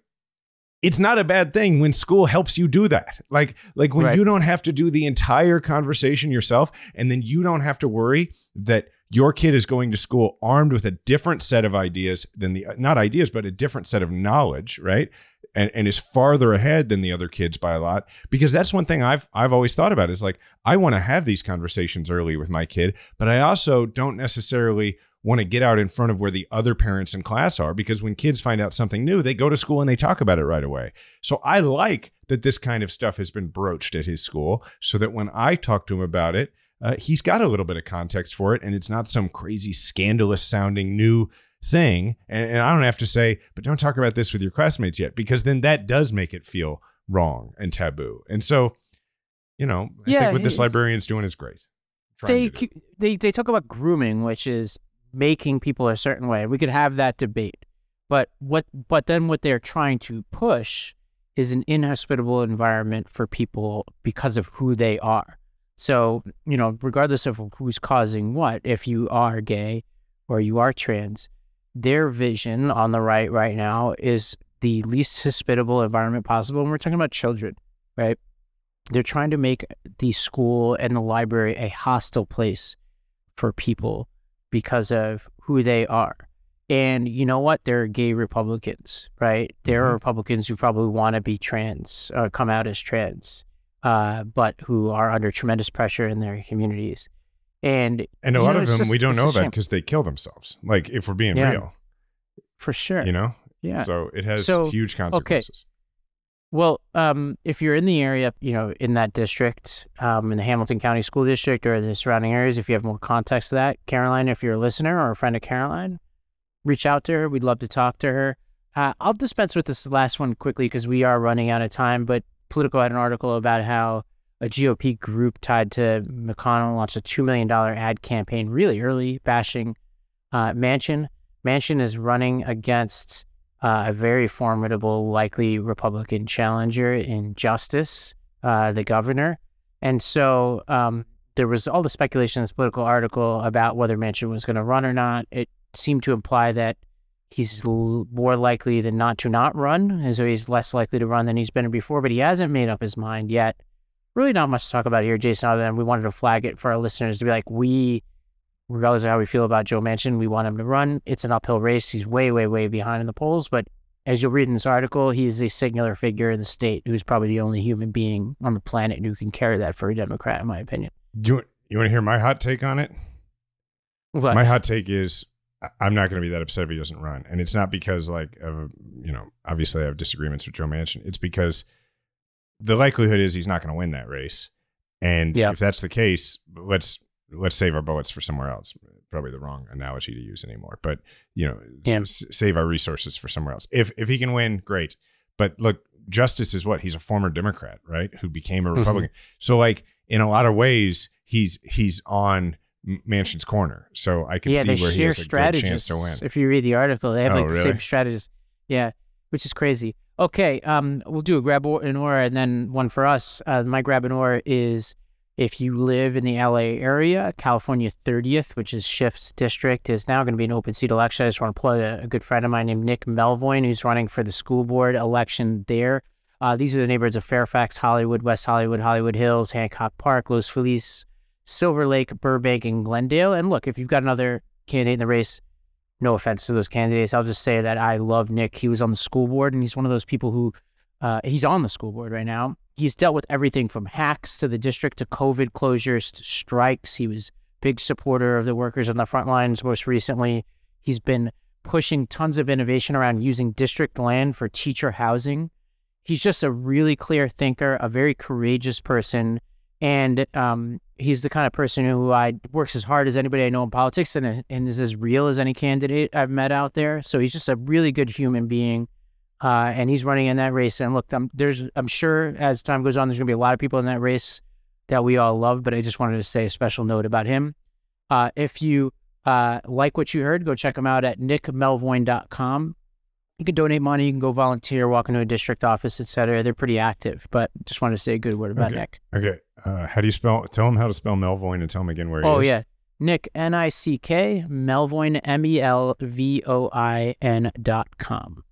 it's not a bad thing when school helps you do that. Like like when Right. you don't have to do the entire conversation yourself and then you don't have to worry that your kid is going to school armed with a different set of ideas than the not ideas but a different set of knowledge, right? And and is farther ahead than the other kids by a lot because that's one thing I've I've always thought about is like I want to have these conversations early with my kid, but I also don't necessarily want to get out in front of where the other parents in class are because when kids find out something new, they go to school and they talk about it right away. So I like that this kind of stuff has been broached at his school so that when I talk to him about it, uh, he's got a little bit of context for it and it's not some crazy scandalous sounding new thing. And, and I don't have to say, but don't talk about this with your classmates yet because then that does make it feel wrong and taboo. And so, you know, I Yeah, think what this librarian's doing is great. They, they they talk about grooming, which is making people a certain way. We could have that debate, but what but then what they're trying to push is an inhospitable environment for people because of who they are. So you know, regardless of who's causing what, if you are gay or you are trans, their vision on the right right now is the least hospitable environment possible. And we're talking about children, right? They're trying to make the school and the library a hostile place for people because of who they are. And you know what? There are gay Republicans, right? There are Mhm. Republicans who probably want to be trans or come out as trans, uh, but who are under tremendous pressure in their communities. And And a lot know, of them just- we don't know about because they kill themselves. Like if we're being Yeah. real, for sure. you know. yeah. So it has So, huge consequences. Well, um, if you're in the area, you know, in that district, um, in the Hamilton County School District or the surrounding areas, if you have more context to that, Caroline, if you're a listener or a friend of Caroline, reach out to her. We'd love to talk to her. Uh, I'll dispense with this last one quickly because we are running out of time. But Politico had an article about how a GOP group tied to McConnell launched a $2 million ad campaign really early, bashing uh, Mansion. Manchin is running against uh, a very formidable, likely Republican challenger in Justice, uh, the governor. And so um, there was all the speculation in this political article about whether Manchin was going to run or not. It seemed to imply that he's l- more likely than not to not run, and so he's less likely to run than he's been before, but he hasn't made up his mind yet. Really, not much to talk about here, Jason, other than we wanted to flag it for our listeners to be like, we regardless of how we feel about Joe Manchin, we want him to run. It's an uphill race. He's way, way, way behind in the polls. But as you'll read in this article, he is a singular figure in the state who's probably the only human being on the planet who can carry that for a Democrat, in my opinion. You you want to hear my hot take on it? But My hot take is I'm not going to be that upset if he doesn't run, and it's not because like of you know obviously I have disagreements with Joe Manchin. It's because the likelihood is he's not going to win that race, and Yeah. if that's the case, let's let's save our bullets for somewhere else. Probably the wrong analogy to use anymore, but you know, Yeah. s- save our resources for somewhere else. If if he can win, great. But look, Justice is what he's a former Democrat, right? Who became a Mhm. Republican. So like in a lot of ways, he's he's on M- Manchin's corner. So I can yeah, see where he has a good chance to win. If you read the article, they have Oh, like the really? same strategists. Yeah, which is crazy. Okay, um, we'll do a grab or- an or and then one for us. Uh, my grab an or is if you live in the LA area, California 30th, which is Schiff's district, is now going to be an open seat election. I just want to plug a, a good friend of mine named Nick Melvoin, who's running for the school board election there. Uh, these are the neighborhoods of Fairfax, Hollywood, West Hollywood, Hollywood Hills, Hancock Park, Los Feliz, Silver Lake, Burbank, and Glendale. And look, if you've got another candidate in the race, no offense to those candidates, I'll just say that I love Nick. He was on the school board, and he's one of those people who uh, he's on the school board right now. He's dealt with everything from hacks to the district to COVID closures to strikes. He was big supporter of the workers on the front lines. Most recently, he's been pushing tons of innovation around using district land for teacher housing. He's just a really clear thinker, a very courageous person, and um, he's the kind of person who I works as hard as anybody I know in politics and, and is as real as any candidate I've met out there. So he's just a really good human being. Uh, and he's running in that race. And look, I'm, there's, I'm sure as time goes on, there's going to be a lot of people in that race that we all love. But I just wanted to say a special note about him. Uh, if you uh, like what you heard, go check him out at nickmelvoin.com. you can donate money, you can go volunteer, walk into a district office, etc. They're pretty active. But just wanted to say a good word about Okay. Nick. Okay. Uh, how do you spell? Tell him how to spell Melvoin and tell him again where he is? Oh yeah, Nick N I C K Melvoin M E L V O I N dot com.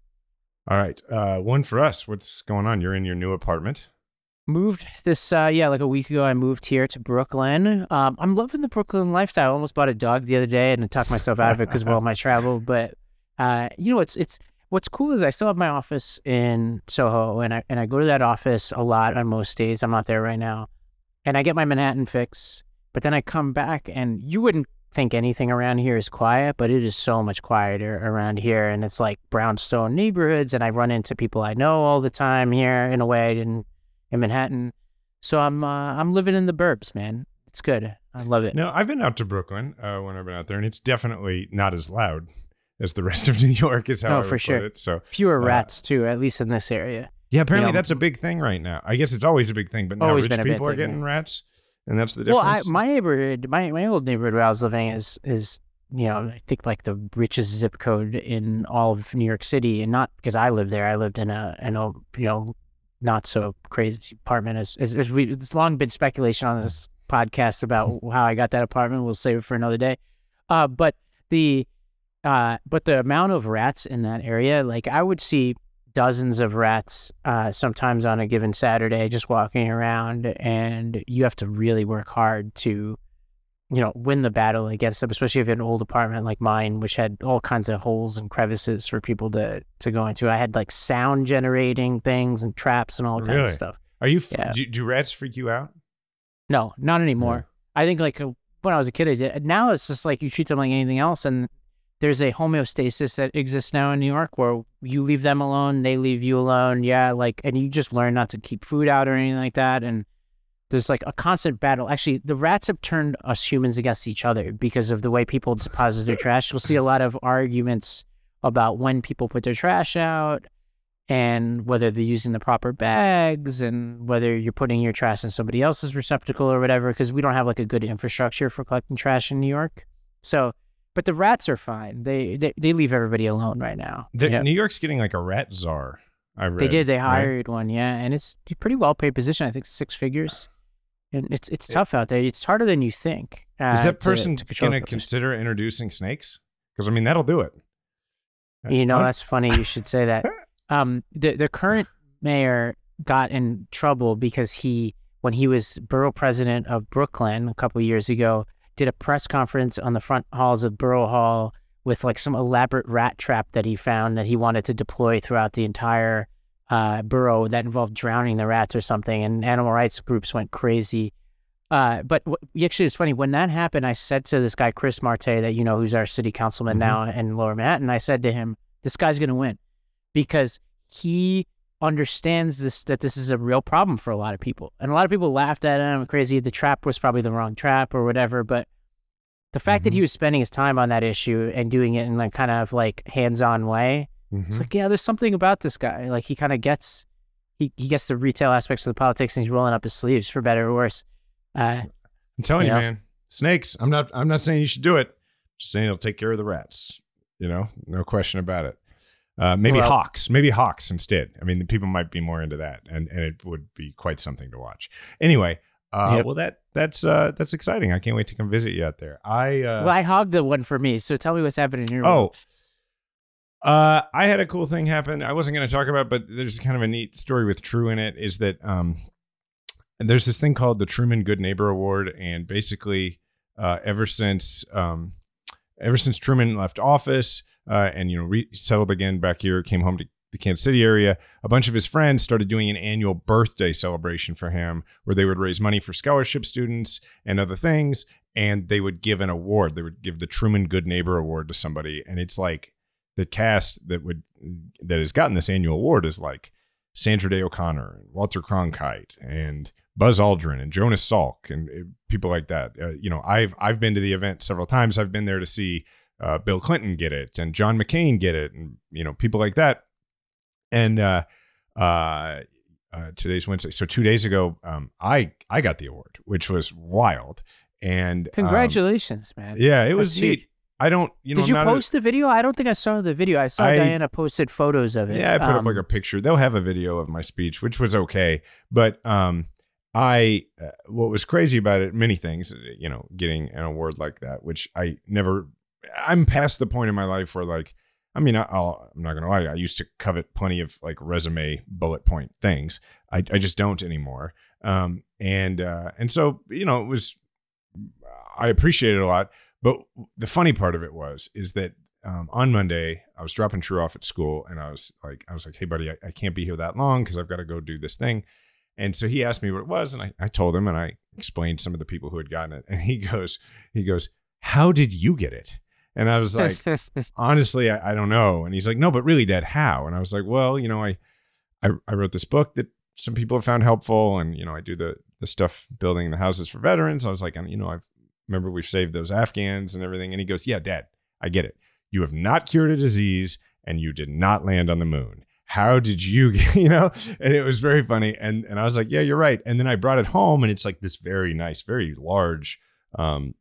All right. Uh, one for us. What's going on? You're in your new apartment. Moved this uh yeah like a week ago. I moved here to Brooklyn. Um, I'm loving the Brooklyn lifestyle. I almost bought a dog the other day and I talked myself out of it because of all my travel. But uh, you know, it's it's what's cool is I still have my office in Soho, and I and I go to that office a lot on most days. I'm not there right now, and I get my Manhattan fix. But then I come back, and you wouldn't think anything around here is quiet, but it is so much quieter around here, and it's like brownstone neighborhoods, and I run into people I know all the time here in a way I didn't in Manhattan. So I'm uh, I'm living in the burbs, man. It's good. I love it. No, I've been out to Brooklyn uh, when I've been out there, and it's definitely not as loud as the rest of New York. Is how No, I would for sure. it. So Fewer uh, rats too, at least in this area. yeah, apparently know, that's a big thing right now. I guess it's always a big thing, but now rich people are getting rats, and that's the difference. Well, I, my neighborhood, my my old neighborhood where I was living is is you know I think like the richest zip code in all of New York City, and not because I lived there. I lived in a in a you know not so crazy apartment. As as, as we, it's long been speculation on this podcast about how I got that apartment. We'll save it for another day. Uh, but the uh, but the amount of rats in that area, like I would see dozens of rats uh, sometimes on a given Saturday just walking around, and you have to really work hard to, you know, win the battle against them, especially if you have an old apartment like mine, which had all kinds of holes and crevices for people to to go into. I had like sound generating things and traps and all kinds Really? of stuff. are you? f- yeah. Do, do rats freak you out? No, not anymore. I think like uh, when I was a kid, I did. Now it's just like you treat them like anything else, and there's a homeostasis that exists now in New York where you leave them alone, they leave you alone. Yeah, like, and you just learn not to keep food out or anything like that. And there's like a constant battle. Actually, the rats have turned us humans against each other because of the way people deposit their trash. You'll see a lot of arguments about when people put their trash out and whether they're using the proper bags and whether you're putting your trash in somebody else's receptacle or whatever because we don't have like a good infrastructure for collecting trash in New York. So, but the rats are fine. They they, they leave everybody alone right now. The, Yeah. New York's getting like a rat czar. I read. They did. They right? hired one, yeah, and it's a pretty well paid position. I think six figures, and it's it's tough out there. It's harder than you think. Uh, Is that person going to consider introducing snakes? Because I mean, that'll do it. You know, that's funny. You should say that. Um, the the current mayor got in trouble because he, when he was borough president of Brooklyn a couple years ago, did a press conference on the front halls of Borough Hall with like some elaborate rat trap that he found that he wanted to deploy throughout the entire uh, borough that involved drowning the rats or something, and animal rights groups went crazy. Uh, but actually, it's funny when that happened. I said to this guy Chris Marte, that you know, who's our city councilman Mhm. now in Lower Manhattan. I said to him, "This guy's going to win because he understands this that this is a real problem for a lot of people, and a lot of people laughed at him, crazy. The trap was probably the wrong trap or whatever, but." The fact that he was spending his time on that issue and doing it in like kind of like hands-on way, Mhm. it's like, yeah, there's something about this guy. Like he kind of gets, he, he gets the retail aspects of the politics and he's rolling up his sleeves for better or worse. Uh, I'm telling Yeah. you, man. Snakes. I'm not. I'm not saying you should do it. Just saying it'll take care of the rats. You know, no question about it. Uh, maybe Well- hawks. Maybe hawks instead. I mean, the people might be more into that, and and it would be quite something to watch. Anyway, uh, Yep. well that that's uh, that's exciting. I can't wait to come visit you out there. I uh, well, I hogged the one for me. So tell me what's happening in your Oh, world. uh, I had a cool thing happen. I wasn't going to talk about, but there's kind of a neat story with True in it. Is that um, there's this thing called the Truman Good Neighbor Award, and basically, uh, ever since um, ever since Truman left office, uh, and you know re- settled again back here, came home to the Kansas City area, a bunch of his friends started doing an annual birthday celebration for him, where they would raise money for scholarship students and other things, and they would give an award. They would give the Truman Good Neighbor Award to somebody, and it's like the cast that would that has gotten this annual award is like Sandra Day O'Connor and Walter Cronkite and Buzz Aldrin and Jonas Salk and uh, people like that. Uh, you know, I've I've been to the event several times. I've been there to see uh, Bill Clinton get it and John McCain get it, and you know people like that. And uh, uh, uh, today's Wednesday, so two days ago, um, I I got the award, which was wild. And um, Congratulations, man. yeah, it was neat. huge. I don't. You know, Did you I'm a- post the video? I don't think I saw the video. I saw I- Diana posted photos of it. Yeah, I put up Um, like a picture. They'll have a video of my speech, which was okay. But um, I uh, what was crazy about it, many things, you know, getting an award like that, which I never. I'm past the point in my life where like, I mean, I'll, I'm not gonna lie, I used to covet plenty of like resume bullet point things. I, I just don't anymore. Um, and uh, and so you know, it was. I appreciate it a lot. But the funny part of it was is that um, on Monday I was dropping True off at school, and I was like, I was like, hey buddy, I, I can't be here that long because I've got to go do this thing. And so he asked me what it was, and I, I told him, and I explained some of the people who had gotten it, and he goes, he goes, how did you get it? And I was like, honestly, I, I don't know. And he's like, no, but really, Dad, how? And I was like, well, you know, I, I, I wrote this book that some people have found helpful, and you know, I do the the stuff building the houses for veterans. I was like, and, you know, I've remember we've saved those Afghans and everything. And he goes, yeah, Dad, I get it. You have not cured a disease, and you did not land on the moon. How did you, get, you know? And it was very funny. And and I was like, yeah, you're right. And then I brought it home, and it's like this very nice, very large um,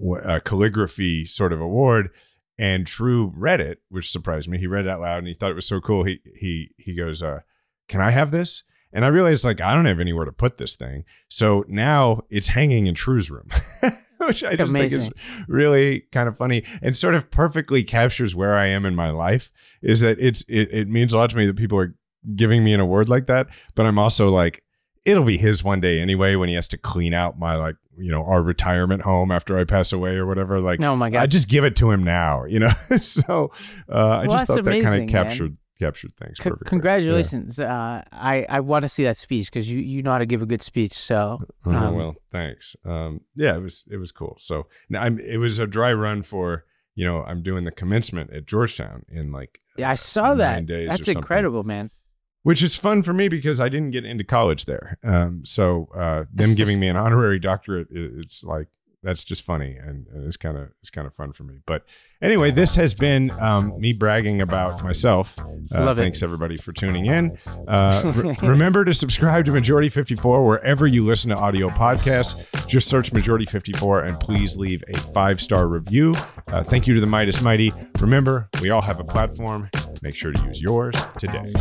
w- uh, calligraphy sort of award. And True read it, which surprised me. He read it out loud, and he thought it was so cool. He he he goes, uh, "Can I have this?" And I realized like I don't have anywhere to put this thing, so now it's hanging in True's room, which I just think is really kind of funny and sort of perfectly captures where I am in my life. Is that it's it, it means a lot to me that people are giving me an award like that, but I'm also like it'll be his one day anyway when he has to clean out my like you know our retirement home after I pass away or whatever. Like oh my God, I just give it to him now, you know. so uh, I Well, just thought that kind amazing, of man. captured captured things C- perfectly. congratulations! Uh, I I want to see that speech because you you know how to give a good speech. So Yeah. Oh, Um, well, thanks. Um, yeah, it was it was cool. So now I'm it was a dry run for you know I'm doing the commencement at Georgetown in like yeah, I saw that. nine days That's incredible, man. Which is fun for me because I didn't get into college there. Um, so uh, them giving me an honorary doctorate, it's like that's just funny and, and it's kind of it's kind of fun for me. But anyway, this has been um, me bragging about myself. Uh, Love it. thanks everybody for tuning in. Uh, re- remember to subscribe to Majority 54 wherever you listen to audio podcasts. Just search Majority 54 and please leave a five star review. Uh, thank you to the Meidas Mighty. Remember, we all have a platform. Make sure to use yours today.